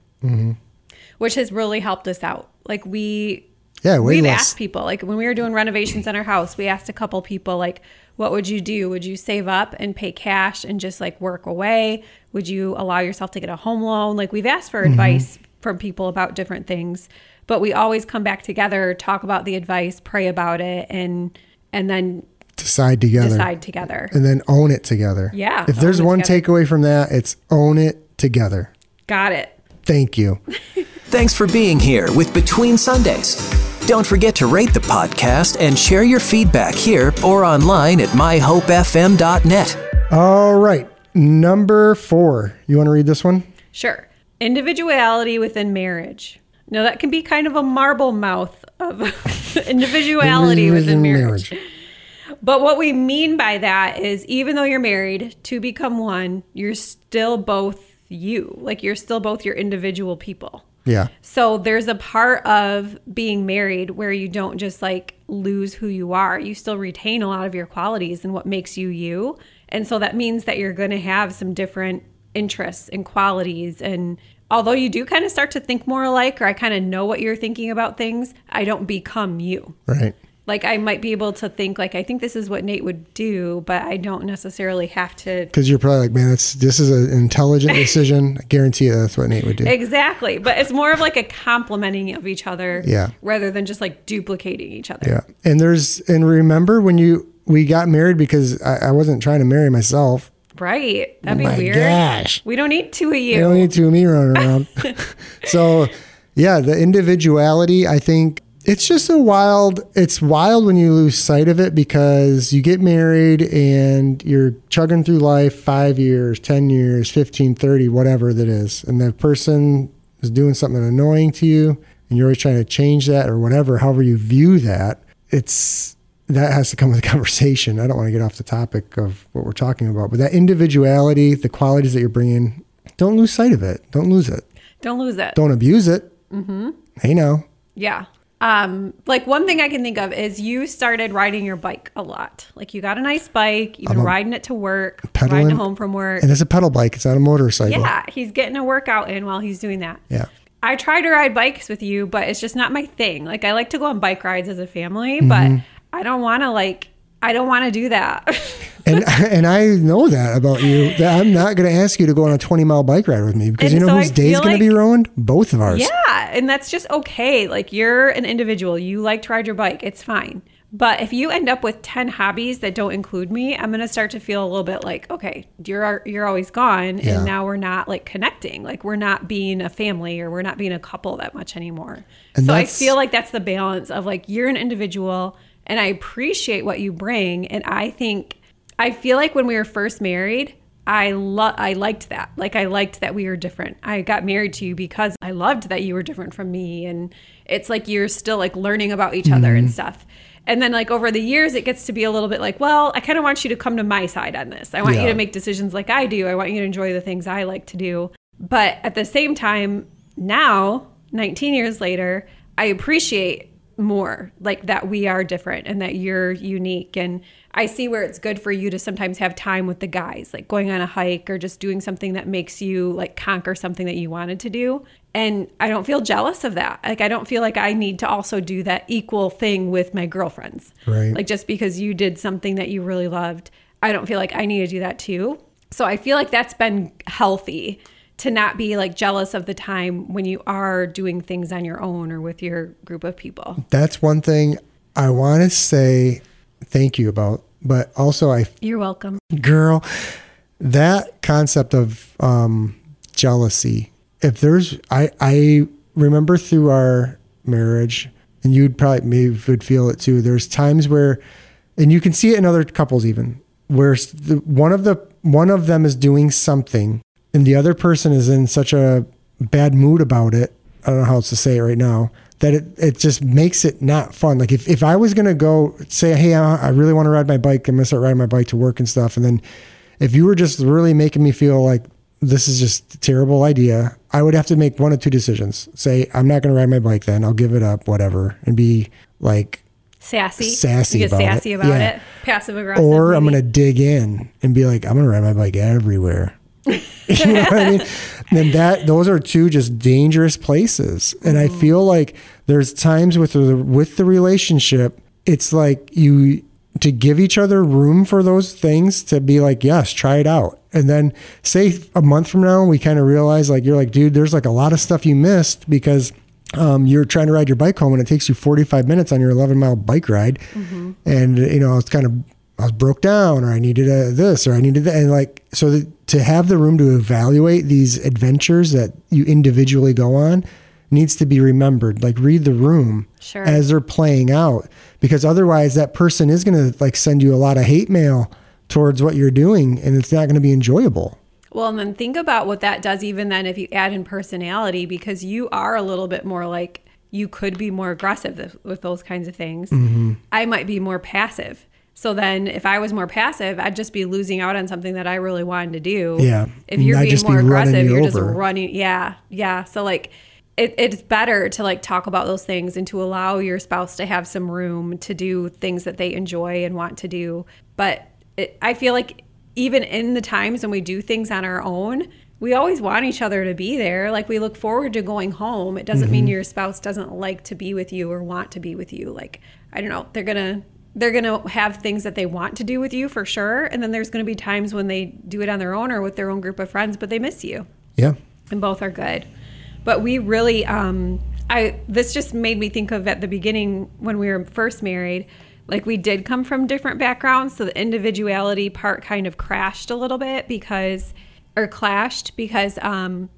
which has really helped us out. Like we, Yeah, we've less. asked people, like when we were doing renovations in our house, we asked a couple people, like, what would you do? Would you save up and pay cash and just like work away? Would you allow yourself to get a home loan? Like we've asked for mm-hmm. advice from people about different things, but we always come back together, talk about the advice, pray about it, and and then Decide together. decide together. And then own it together. Yeah, If there's one together. takeaway from that, it's own it together. Got it. Thank you. Thanks for being here with Between Sundays. Don't forget to rate the podcast and share your feedback here or online at myhopefm.net. All right. Number four. You want to read this one? Sure. Individuality within marriage. Now that can be kind of a marble mouth of individuality within marriage. But what we mean by that is even though you're married to become one, you're still both you. Like you're still both your individual people. Yeah. So there's a part of being married where you don't just like lose who you are. You still retain a lot of your qualities and what makes you you. And so that means that you're going to have some different interests and qualities and although you do kind of start to think more alike or I kind of know what you're thinking about things, I don't become you. Right. Like I might be able to think like I think this is what Nate would do, but I don't necessarily have to Because you're probably like, man, that's this is an intelligent decision. I guarantee you that's what Nate would do. Exactly. But it's more of like a complementing of each other Yeah. rather than just like duplicating each other. Yeah. And there's and remember when you we got married because I, I wasn't trying to marry myself. Right. Oh That'd be Oh my weird. gosh. We don't need two of you. We don't need two of me running around. so yeah, the individuality, I think it's just a wild it's wild when you lose sight of it because you get married and you're chugging through life five years, ten years, 15, 30, whatever that is. And the person is doing something annoying to you and you're always trying to change that or whatever, however you view that, it's that has to come with a conversation. I don't want to get off the topic of what we're talking about, but that individuality, the qualities that you're bringing, don't lose sight of it. Don't lose it. Don't lose it. Don't abuse it. Mm-hmm. Hey, now. Yeah. Um, like one thing I can think of is you started riding your bike a lot. Like you got a nice bike, you've been riding it to work, pedaling- riding home from work. And it's a pedal bike. It's not a motorcycle. Yeah, he's getting a workout in while he's doing that. Yeah. I try to ride bikes with you, but it's just not my thing. Like I like to go on bike rides as a family, Mm-hmm. but I don't want to like I don't want to do that. And and I know that about you. That I'm not going to ask you to go on a 20 mile bike ride with me because And you know so whose day's feel going to be ruined? Both of ours. yeah, and that's just okay. Like you're an individual. You like to ride your bike. It's fine. But if you end up with 10 hobbies that don't include me, I'm going to start to feel a little bit like, okay, you're you're always gone Yeah. and now we're not like connecting. Like we're not being a family or we're not being a couple that much anymore. And so I feel like that's the balance of like you're an individual and I appreciate what you bring and I think I feel like when we were first married, I lo- I liked that. Like I liked that we were different. I got married to you because I loved that you were different from me and it's like you're still like learning about each other and mm-hmm. stuff. And then like over the years it gets to be a little bit like, well, I kind of want you to come to my side on this. I want you to make decisions like I do. I want you to enjoy the things I like to do. But at the same time, now, 19 years later, I appreciate more like that we are different and that you're unique. And I see where it's good for you to sometimes have time with the guys like going on a hike or just doing something that makes you like conquer something that you wanted to do. And I don't feel jealous of that. Like I don't feel like I need to also do that equal thing with my girlfriends. Right. like just because you did something that you really loved I don't feel like I need to do that too. So I feel like that's been healthy to not be like jealous of the time when you are doing things on your own or with your group of people. That's one thing I want to say thank you about. But also, I You're welcome. girl that concept of um, jealousy if there's i i remember through our marriage and you'd probably maybe would feel it too there's times where and you can see it in other couples even where the, one of the one of them is doing something and the other person is in such a bad mood about it i don't know how else to say it right now that it, it just makes it not fun like if, if i was going to go say hey I, I really want to ride my bike i'm going to start riding my bike to work and stuff and then if you were just really making me feel like this is just a terrible idea, I would have to make one of two decisions. Say, I'm not going to ride my bike then. I'll give it up, whatever, and be like, Sassy. Sassy You get about it. sassy about Yeah. it. Passive aggressive. or I'm going to dig in and be like, I'm going to ride my bike everywhere. you know what I mean? And that those are two just dangerous places, and I feel like there's times with the with the relationship, it's like you to give each other room for those things to be like, yes, try it out, and then say a month from now we kind of realize like you're like, dude, there's like a lot of stuff you missed because um, you're trying to ride your bike home and it takes you 45 minutes on your 11 mile bike ride, and you know it's kind of I was broke down or I needed a, this or I needed that. And like, so that, to have the room to evaluate these adventures that you individually go on needs to be remembered. Like read the room Sure. as they're playing out because otherwise that person is going to like send you a lot of hate mail towards what you're doing and it's not going to be enjoyable. Well, and then think about what that does even then if you add in personality because you are a little bit more like you could be more aggressive with those kinds of things. Mm-hmm. I might be more passive. So then if I was more passive, I'd just be losing out on something that I really wanted to do. Yeah. If you're I'd being just be more aggressive, you you're just running. Yeah. Yeah. So like it, it's better to like talk about those things and to allow your spouse to have some room to do things that they enjoy and want to do. But it, I feel like even in the times when we do things on our own, we always want each other to be there. Like we look forward to going home. It doesn't Mm-hmm. mean your spouse doesn't like to be with you or want to be with you. Like I don't know, they're going to they're going to have things that they want to do with you for sure, and then there's going to be times when they do it on their own or with their own group of friends, but they miss you. Yeah. And both are good. But we really um I this just made me think of at the beginning when we were first married, like we did come from different backgrounds, so the individuality part kind of crashed a little bit because or clashed because um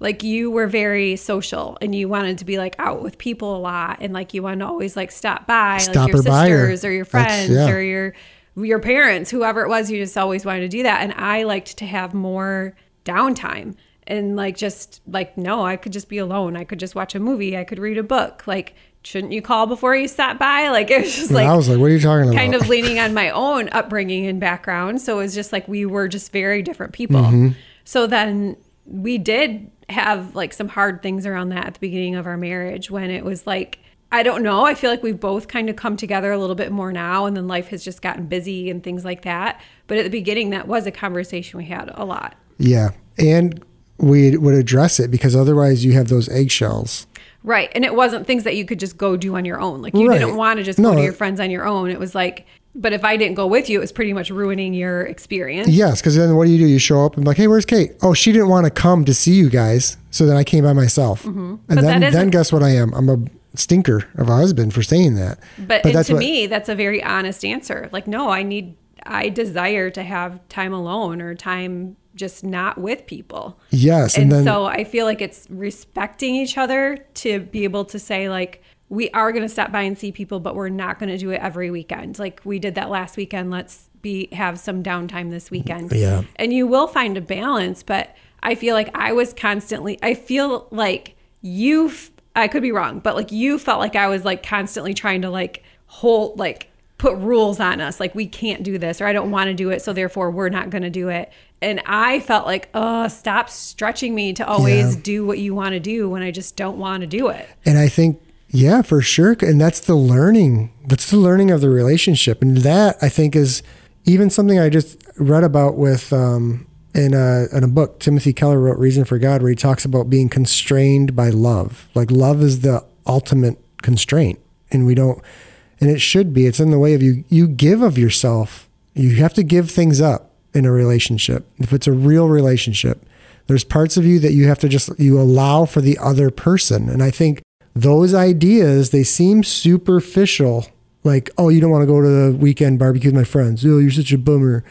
like you were very social and you wanted to be like out with people a lot and like you wanted to always like stop by Stop like your or sisters or your friends yeah. or your your parents whoever it was you just always wanted to do that and i liked to have more downtime and like just like no i could just be alone i could just watch a movie i could read a book like shouldn't you call before you stop by like it was just And like I was like, what are you talking about? kind of leaning on my own upbringing and background. So it was just like we were just very different people. Mm-hmm. So then we did have like some hard things around that at the beginning of our marriage when it was like, I don't know. I feel like we've both kind of come together a little bit more now, and then life has just gotten busy and things like that. But at the beginning, that was a conversation we had a lot. yeah. And we would address it because otherwise you have those eggshells. Right. And it wasn't things that you could just go do on your own. Like you Right. didn't want to just No, go to your friends on your own. It was like, but if I didn't go with you, it was pretty much ruining your experience. Yes, because then what do you do? You show up and be like, hey, where's Kate? Oh, she didn't want to come to see you guys, so then I came by myself. And Mm-hmm. But then, then guess what I am? I'm a stinker of a husband for saying that. But, and that's to what, me, that's a very honest answer. Like, no, I need, I desire to have time alone or time just not with people. yes, And, and, then so I feel like it's respecting each other to be able to say, like, we are going to stop by and see people, but we're not going to do it every weekend. Like we did that last weekend. Let's be have some downtime this weekend. Yeah. And you will find a balance, but I feel like I was constantly. I feel like you. I could be wrong, but like you felt like I was like constantly trying to like hold like put rules on us like we can't do this or I don't want to do it so therefore we're not going to do it. And I felt like, "Oh, stop stretching me to always Yeah. do what you want to do when I just don't want to do it." And I think, yeah, for sure. And that's the learning. That's the learning of the relationship. And that I think is even something I just read about with um, in a in a book. Timothy Keller wrote "Reason for God," where he talks about being constrained by love. Like love is the ultimate constraint, and we don't. And it should be. It's in the way of you. You give of yourself. You have to give things up in a relationship. If it's a real relationship, there's parts of you that you have to just you allow for the other person. And I think those ideas they seem superficial. Like, oh, you don't want to go to the weekend barbecue with my friends. Oh, you're such a bummer.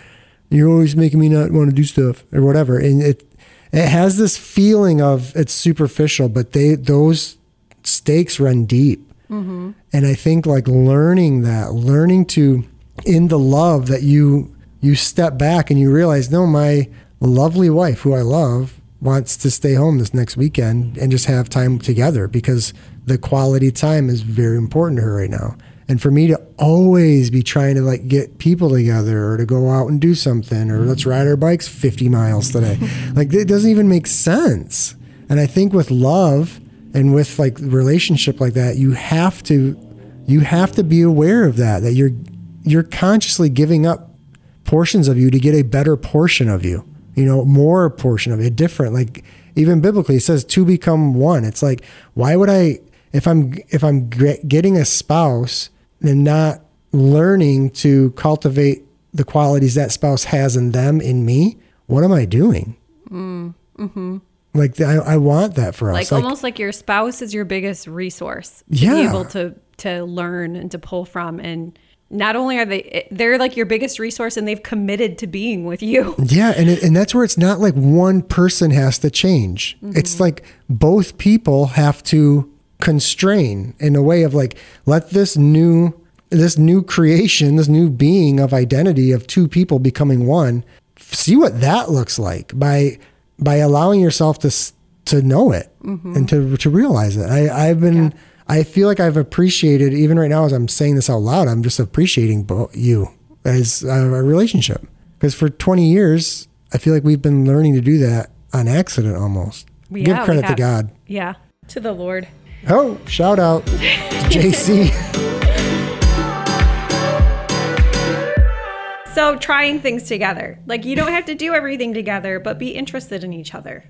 You're always making me not want to do stuff or whatever. And it it has this feeling of it's superficial, but they those stakes run deep. Mm-hmm. And I think like learning that, learning to in the love that you you step back and you realize, no, my lovely wife who I love wants to stay home this next weekend and just have time together because the quality time is very important to her right now. And for me to always be trying to like get people together or to go out and do something or let's ride our bikes 50 miles today. like it doesn't even make sense. And I think with love and with like relationship like that, you have to you have to be aware of that that you're you're consciously giving up portions of you to get a better portion of you you know more portion of it different like even biblically it says to become one it's like why would i if i'm if i'm getting a spouse and not learning to cultivate the qualities that spouse has in them in me what am i doing? Mm, mm-hmm. Like I, I want that for us. Like, almost like your spouse is your biggest resource to Yeah. be able to to learn and to pull from. And not only are they they're like your biggest resource and they've committed to being with you. Yeah, and it, and that's where it's not like one person has to change. It's mm-hmm. like both people have to constrain in a way of like let this new this new creation, this new being of identity of two people becoming one, see what that looks like by by allowing yourself to s- to know it mm-hmm. and to to realize it. I I've been I feel like I've appreciated even right now as I'm saying this out loud. I'm just appreciating you as a, a relationship because for 20 years I feel like we've been learning to do that on accident almost. Give Yeah, we credit to. God. yeah to the lord Oh, shout out to JC. so trying things together like you don't have to do everything together but be interested in each other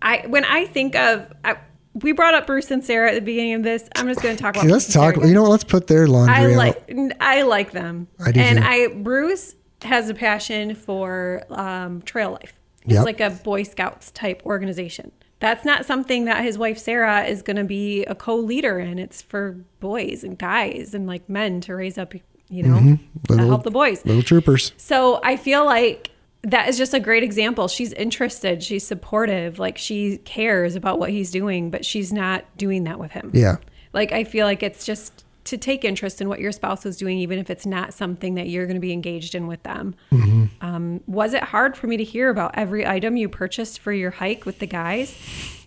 i when i think of I, we brought up Bruce and Sarah at the beginning of this. I'm just going to talk about. Okay, let's Bruce talk. You know what? Let's put their laundry I out. like I like them. I do and too. I Bruce has a passion for um, trail life. It's Yep. like a Boy Scouts type organization. That's not something that his wife Sarah is going to be a co-leader in. It's for boys and guys and like men to raise up, you know, Mm-hmm. Little- help the boys. Little troopers. So I feel like that is just a great example. She's interested, she's supportive, like she cares about what he's doing, but she's not doing that with him. Yeah. Like I feel like it's just to take interest in what your spouse is doing, even if it's not something that you're going to be engaged in with them. Mm-hmm. Um, was it hard for me to hear about every item you purchased for your hike with the guys?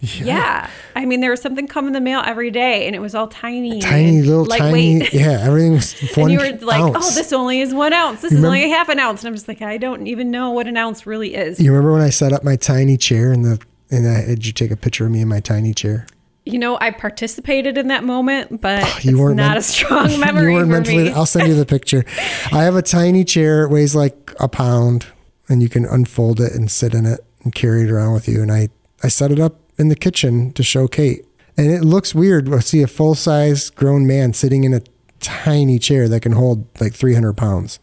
Yeah. I mean, there was something come in the mail every day, and it was all tiny, Tiny little tiny. Yeah. Everything was one and you were like, ounce. "Oh, this only is one ounce. This is only a half an ounce." And I'm just like, I don't even know what an ounce really is. You remember when I set up my tiny chair and the and I had you take a picture of me in my tiny chair? You know, I participated in that moment, but Oh, you it's weren't not meant- a strong memory you weren't meant me. I'll send you the picture. I have a tiny chair. It weighs like a pound, and you can unfold it and sit in it and carry it around with you. And I I set it up in the kitchen to show Kate, and it looks weird. I see a full size grown man sitting in a tiny chair that can hold like 300 pounds.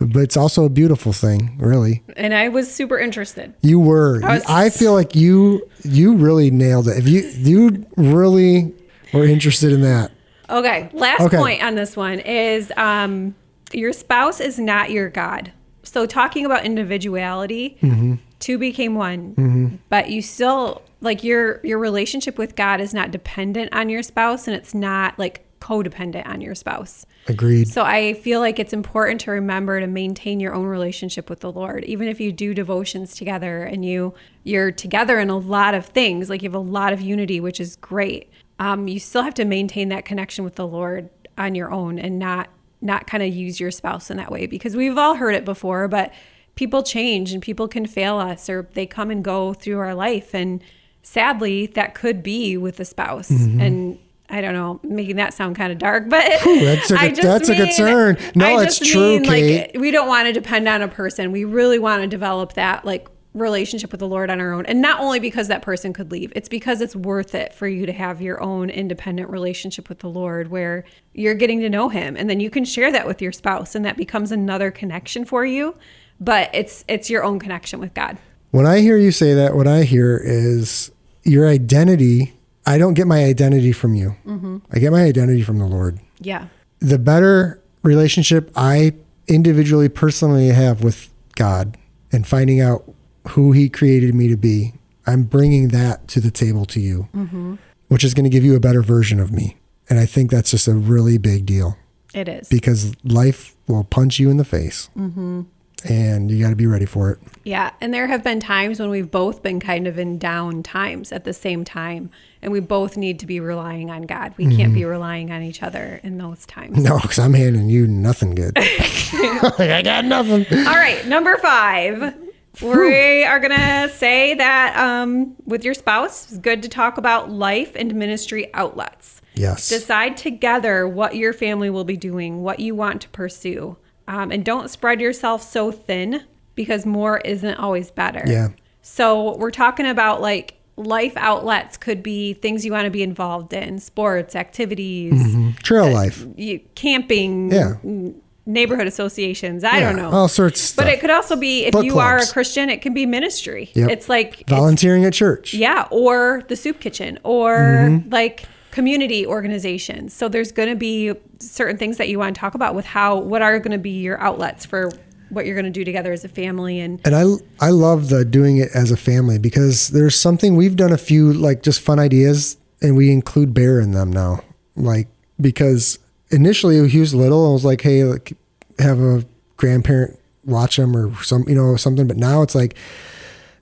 But it's also a beautiful thing, really. and I was super interested. You were. I was- I feel like you you really nailed it. If you you really were interested in that. Okay, last Okay. point on this one is um, your spouse is not your God. So talking about individuality, Mm-hmm. two became one, but you still like your your relationship with God is not dependent on your spouse, and it's not like codependent on your spouse. Agreed. So I feel like it's important to remember to maintain your own relationship with the Lord, even if you do devotions together and you you're together in a lot of things, like you have a lot of unity, which is great. Um, you still have to maintain that connection with the Lord on your own and not not kind of use your spouse in that way because we've all heard it before, but people change and people can fail us or they come and go through our life and sadly that could be with a spouse and I don't know, making that sound kind of dark, but that's a- just that's a mean- concern. No, I it's just true, mean, Kate. Like, we don't want to depend on a person. We really want to develop that like relationship with the Lord on our own. And not only because that person could leave, it's because it's worth it for you to have your own independent relationship with the Lord where you're getting to know him and then you can share that with your spouse and that becomes another connection for you, but it's it's your own connection with God. When I hear you say that, what I hear is your identity. I don't get my identity from you. Mm-hmm. I get my identity from the Lord. Yeah. The better relationship I individually, personally have with God and finding out who He created me to be, I'm bringing that to the table to you, Mm-hmm. which is going to give you a better version of me. And I think that's just a really big deal It is. because life will punch you in the face. Mm-hmm. And you got to be ready for it. Yeah, and there have been times when we've both been kind of in down times at the same time, and we both need to be relying on God. We can't be relying on each other in those times. No, because I'm handing you nothing good. I got nothing. All right, number five. We are gonna say that um, with your spouse, it's good to talk about life and ministry outlets. Yes. Decide together what your family will be doing, what you want to pursue, um, and don't spread yourself so thin because more isn't always better. Yeah. So we're talking about like life outlets could be things you want to be involved in, sports, activities, Trail life. you, camping, Yeah. n- neighborhood associations. I Yeah, don't know. All sorts of stuff. But it could also be if Book you are a. Christian, it can be ministry. Yep. It's like it's- Volunteering at church. yeah, or the soup kitchen, or Mm-hmm. like community organizations. So there's going to be certain things that you want to talk about with how what are going to be your outlets for what you're going to do together as a family and And I I love the doing it as a family because there's something we've done a few like just fun ideas and we include Bear in them now. Like because initially he was little and was like, hey, like, have a grandparent watch him or some you know something. But now it's like,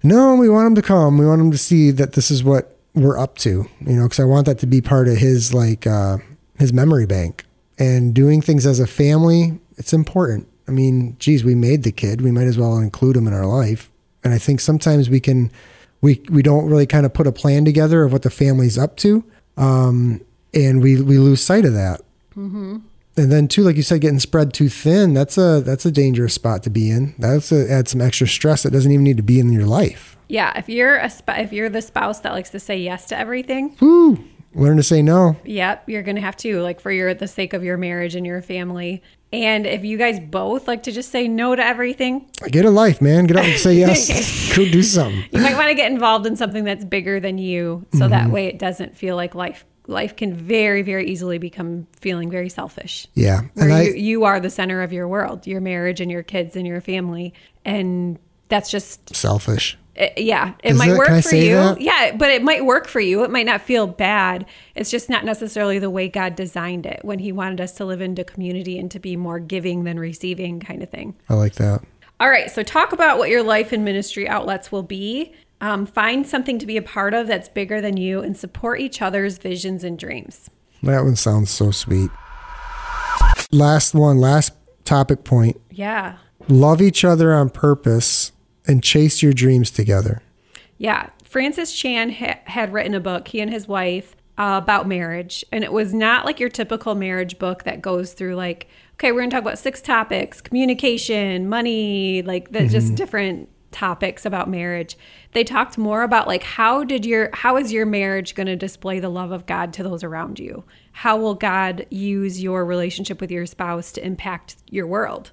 no, we want him to come. We want him to see that this is what we're up to. You know, because I want that to be part of his like uh, his memory bank and doing things as a family. It's important. I mean, geez, we made the kid. We might as well include him in our life. And I think sometimes we can, we we don't really kind of put a plan together of what the family's up to, um, and we we lose sight of that. And then too, like you said, getting spread too thin. That's a that's a dangerous spot to be in. That's a add some extra stress that doesn't even need to be in your life. Yeah, if you're a sp- if you're the spouse that likes to say yes to everything, Woo! Learn to say no. Yep, you're gonna have to like for your the sake of your marriage and your family. And if you guys both like to just say no to everything, Get a life, man. Get up and say yes. Go do something. you might want to get involved in something that's bigger than you, so mm-hmm. that way it doesn't feel like life. Life can very, very easily become feeling very selfish. Yeah. And I, you, you are the center of your world, your marriage and your kids and your family, and that's just selfish. it- yeah, it Is might it? work for you. that? Yeah, but it might work for you. It might not feel bad. It's just not necessarily the way God designed it when He wanted us to live into community and to be more giving than receiving, kind of thing. I like that. All right, so talk about what your life and ministry outlets will be. Um, find something to be a part of that's bigger than you and support each other's visions and dreams. That one sounds so sweet. Last one, last topic point. Yeah. Love each other on purpose and chase your dreams together. Yeah. Francis Chan ha- had written a book, he and his wife, uh, about marriage. And it was not like your typical marriage book that goes through, like, okay, we're going to talk about six topics communication, money, like the just different topics about marriage. They talked more about like how did your how is your marriage going to display the love of God to those around you? How will God use your relationship with your spouse to impact your world?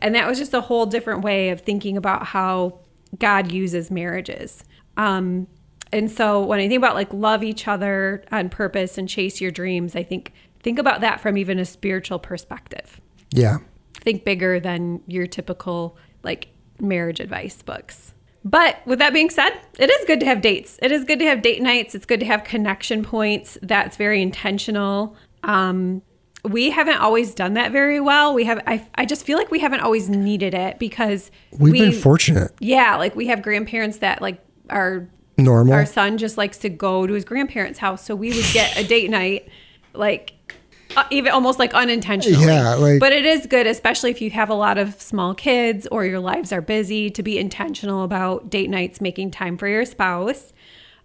And that was just a whole different way of thinking about how God uses marriages. Um, and so when I think about like love each other on purpose and chase your dreams, I think think about that from even a spiritual perspective. Yeah. Think bigger than your typical like marriage advice books. But with that being said, it is good to have dates. It is good to have date nights. It's good to have connection points. That's very intentional. Um, we haven't always done that very well. We have. I, I just feel like we haven't always needed it because We've we, been fortunate. yeah, like we have grandparents that like are Normal. our son just likes to go to his grandparents' house, so we would get a date night, like even almost like unintentionally. Yeah, like- but it is good, especially if you have a lot of small kids or your lives are busy, to be intentional about date nights, making time for your spouse.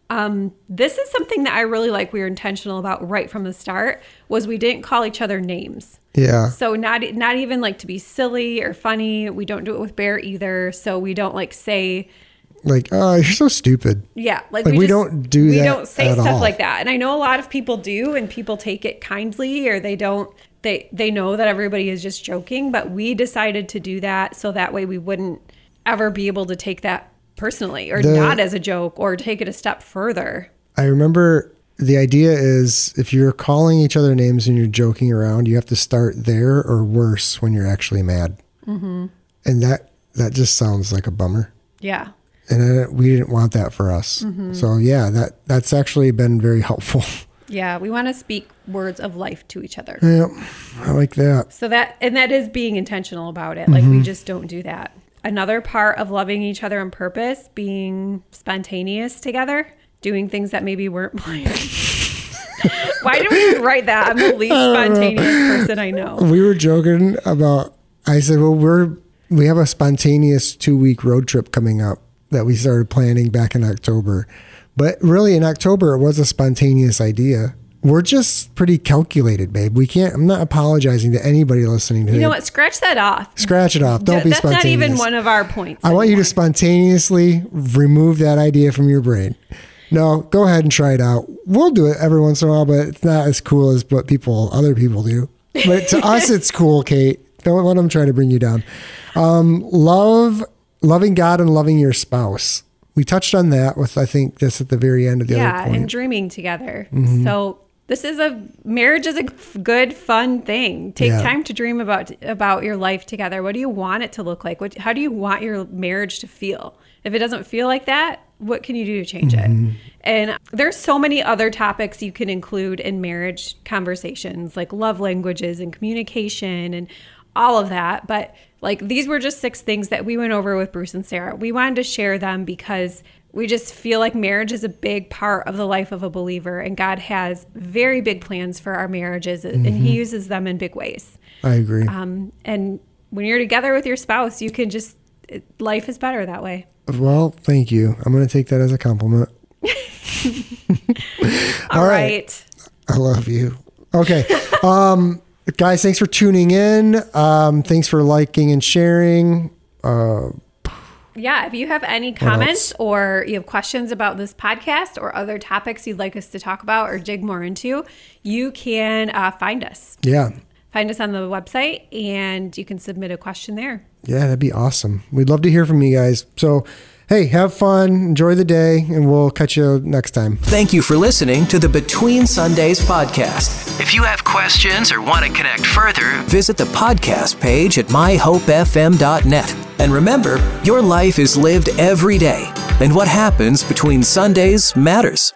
Um, this is something that I really like. We were intentional about right from the start. Was we didn't call each other names. yeah. So not not even like to be silly or funny. We don't do it with Bear either. So we don't like say Like, oh, you're so stupid. yeah, like, Like, we don't do we that We don't say stuff all. like that, and I know a lot of people do, and people take it kindly, or they don't. They they know that everybody is just joking, but we decided to do that so that way we wouldn't ever be able to take that personally, or The- not as a joke, or take it a step further. I remember the idea is if you're calling each other names and you're joking around, you have to start there or worse when you're actually mad. Mm-hmm. And that that just sounds like a bummer. Yeah, And we didn't want that for us. Mm-hmm. So yeah, that that's actually been very helpful. yeah, we want to speak words of life to each other. yep, I like that. So that and that is being intentional about it. Like we just don't do that. Another part of loving each other on purpose, being spontaneous together, doing things that maybe weren't planned. Why did we write that? I'm the least spontaneous person I know. We were joking about. I said, well, we're we have a spontaneous two week road trip coming up that we started planning back in October. But really, in October, it was a spontaneous idea. We're just pretty calculated, babe. We can't. I'm not apologizing to anybody listening to You know what? Scratch that off. Scratch it off. Don't be spontaneous. That's not even one of our points. I want you to spontaneously remove that idea from your brain. No, go ahead and try it out. We'll do it every once in a while, but it's not as cool as what people, other people do. But to us, it's cool, Kate. Don't let them try to bring you down. Um, love, loving God and loving your spouse. We touched on that with, I think, this at the very end of the yeah, other point. and dreaming together. Mm-hmm. So this is a marriage is a good fun thing. Take Yeah. time to dream about about your life together. What do you want it to look like? What how do you want your marriage to feel? If it doesn't feel like that, what can you do to change Mm-hmm. it? And there's so many other topics you can include in marriage conversations like love languages and communication and all of that. But like these were just six things that we went over with Bruce and Sarah. We wanted to share them because we just feel like marriage is a big part of the life of a believer, and God has very big plans for our marriages, and He uses them in big ways. I agree. Um, and when you're together with your spouse, you can just life is better that way. well, thank you. I'm going to take that as a compliment. All All right. right. I love you. Okay. Um, guys, thanks for tuning in. Um, thanks for liking and sharing. Uh, yeah, if you have any comments or you have questions about this podcast or other topics you'd like us to talk about or dig more into, you can uh, find us. Yeah. Find us on the website and you can submit a question there. Yeah, that'd be awesome. We'd love to hear from you guys. So, hey, have fun, enjoy the day, and we'll catch you next time. Thank you for listening to the Between Sundays podcast. If you have questions or want to connect further, visit the podcast page at myhopefm.net. And remember, your life is lived every day, and what happens between Sundays matters.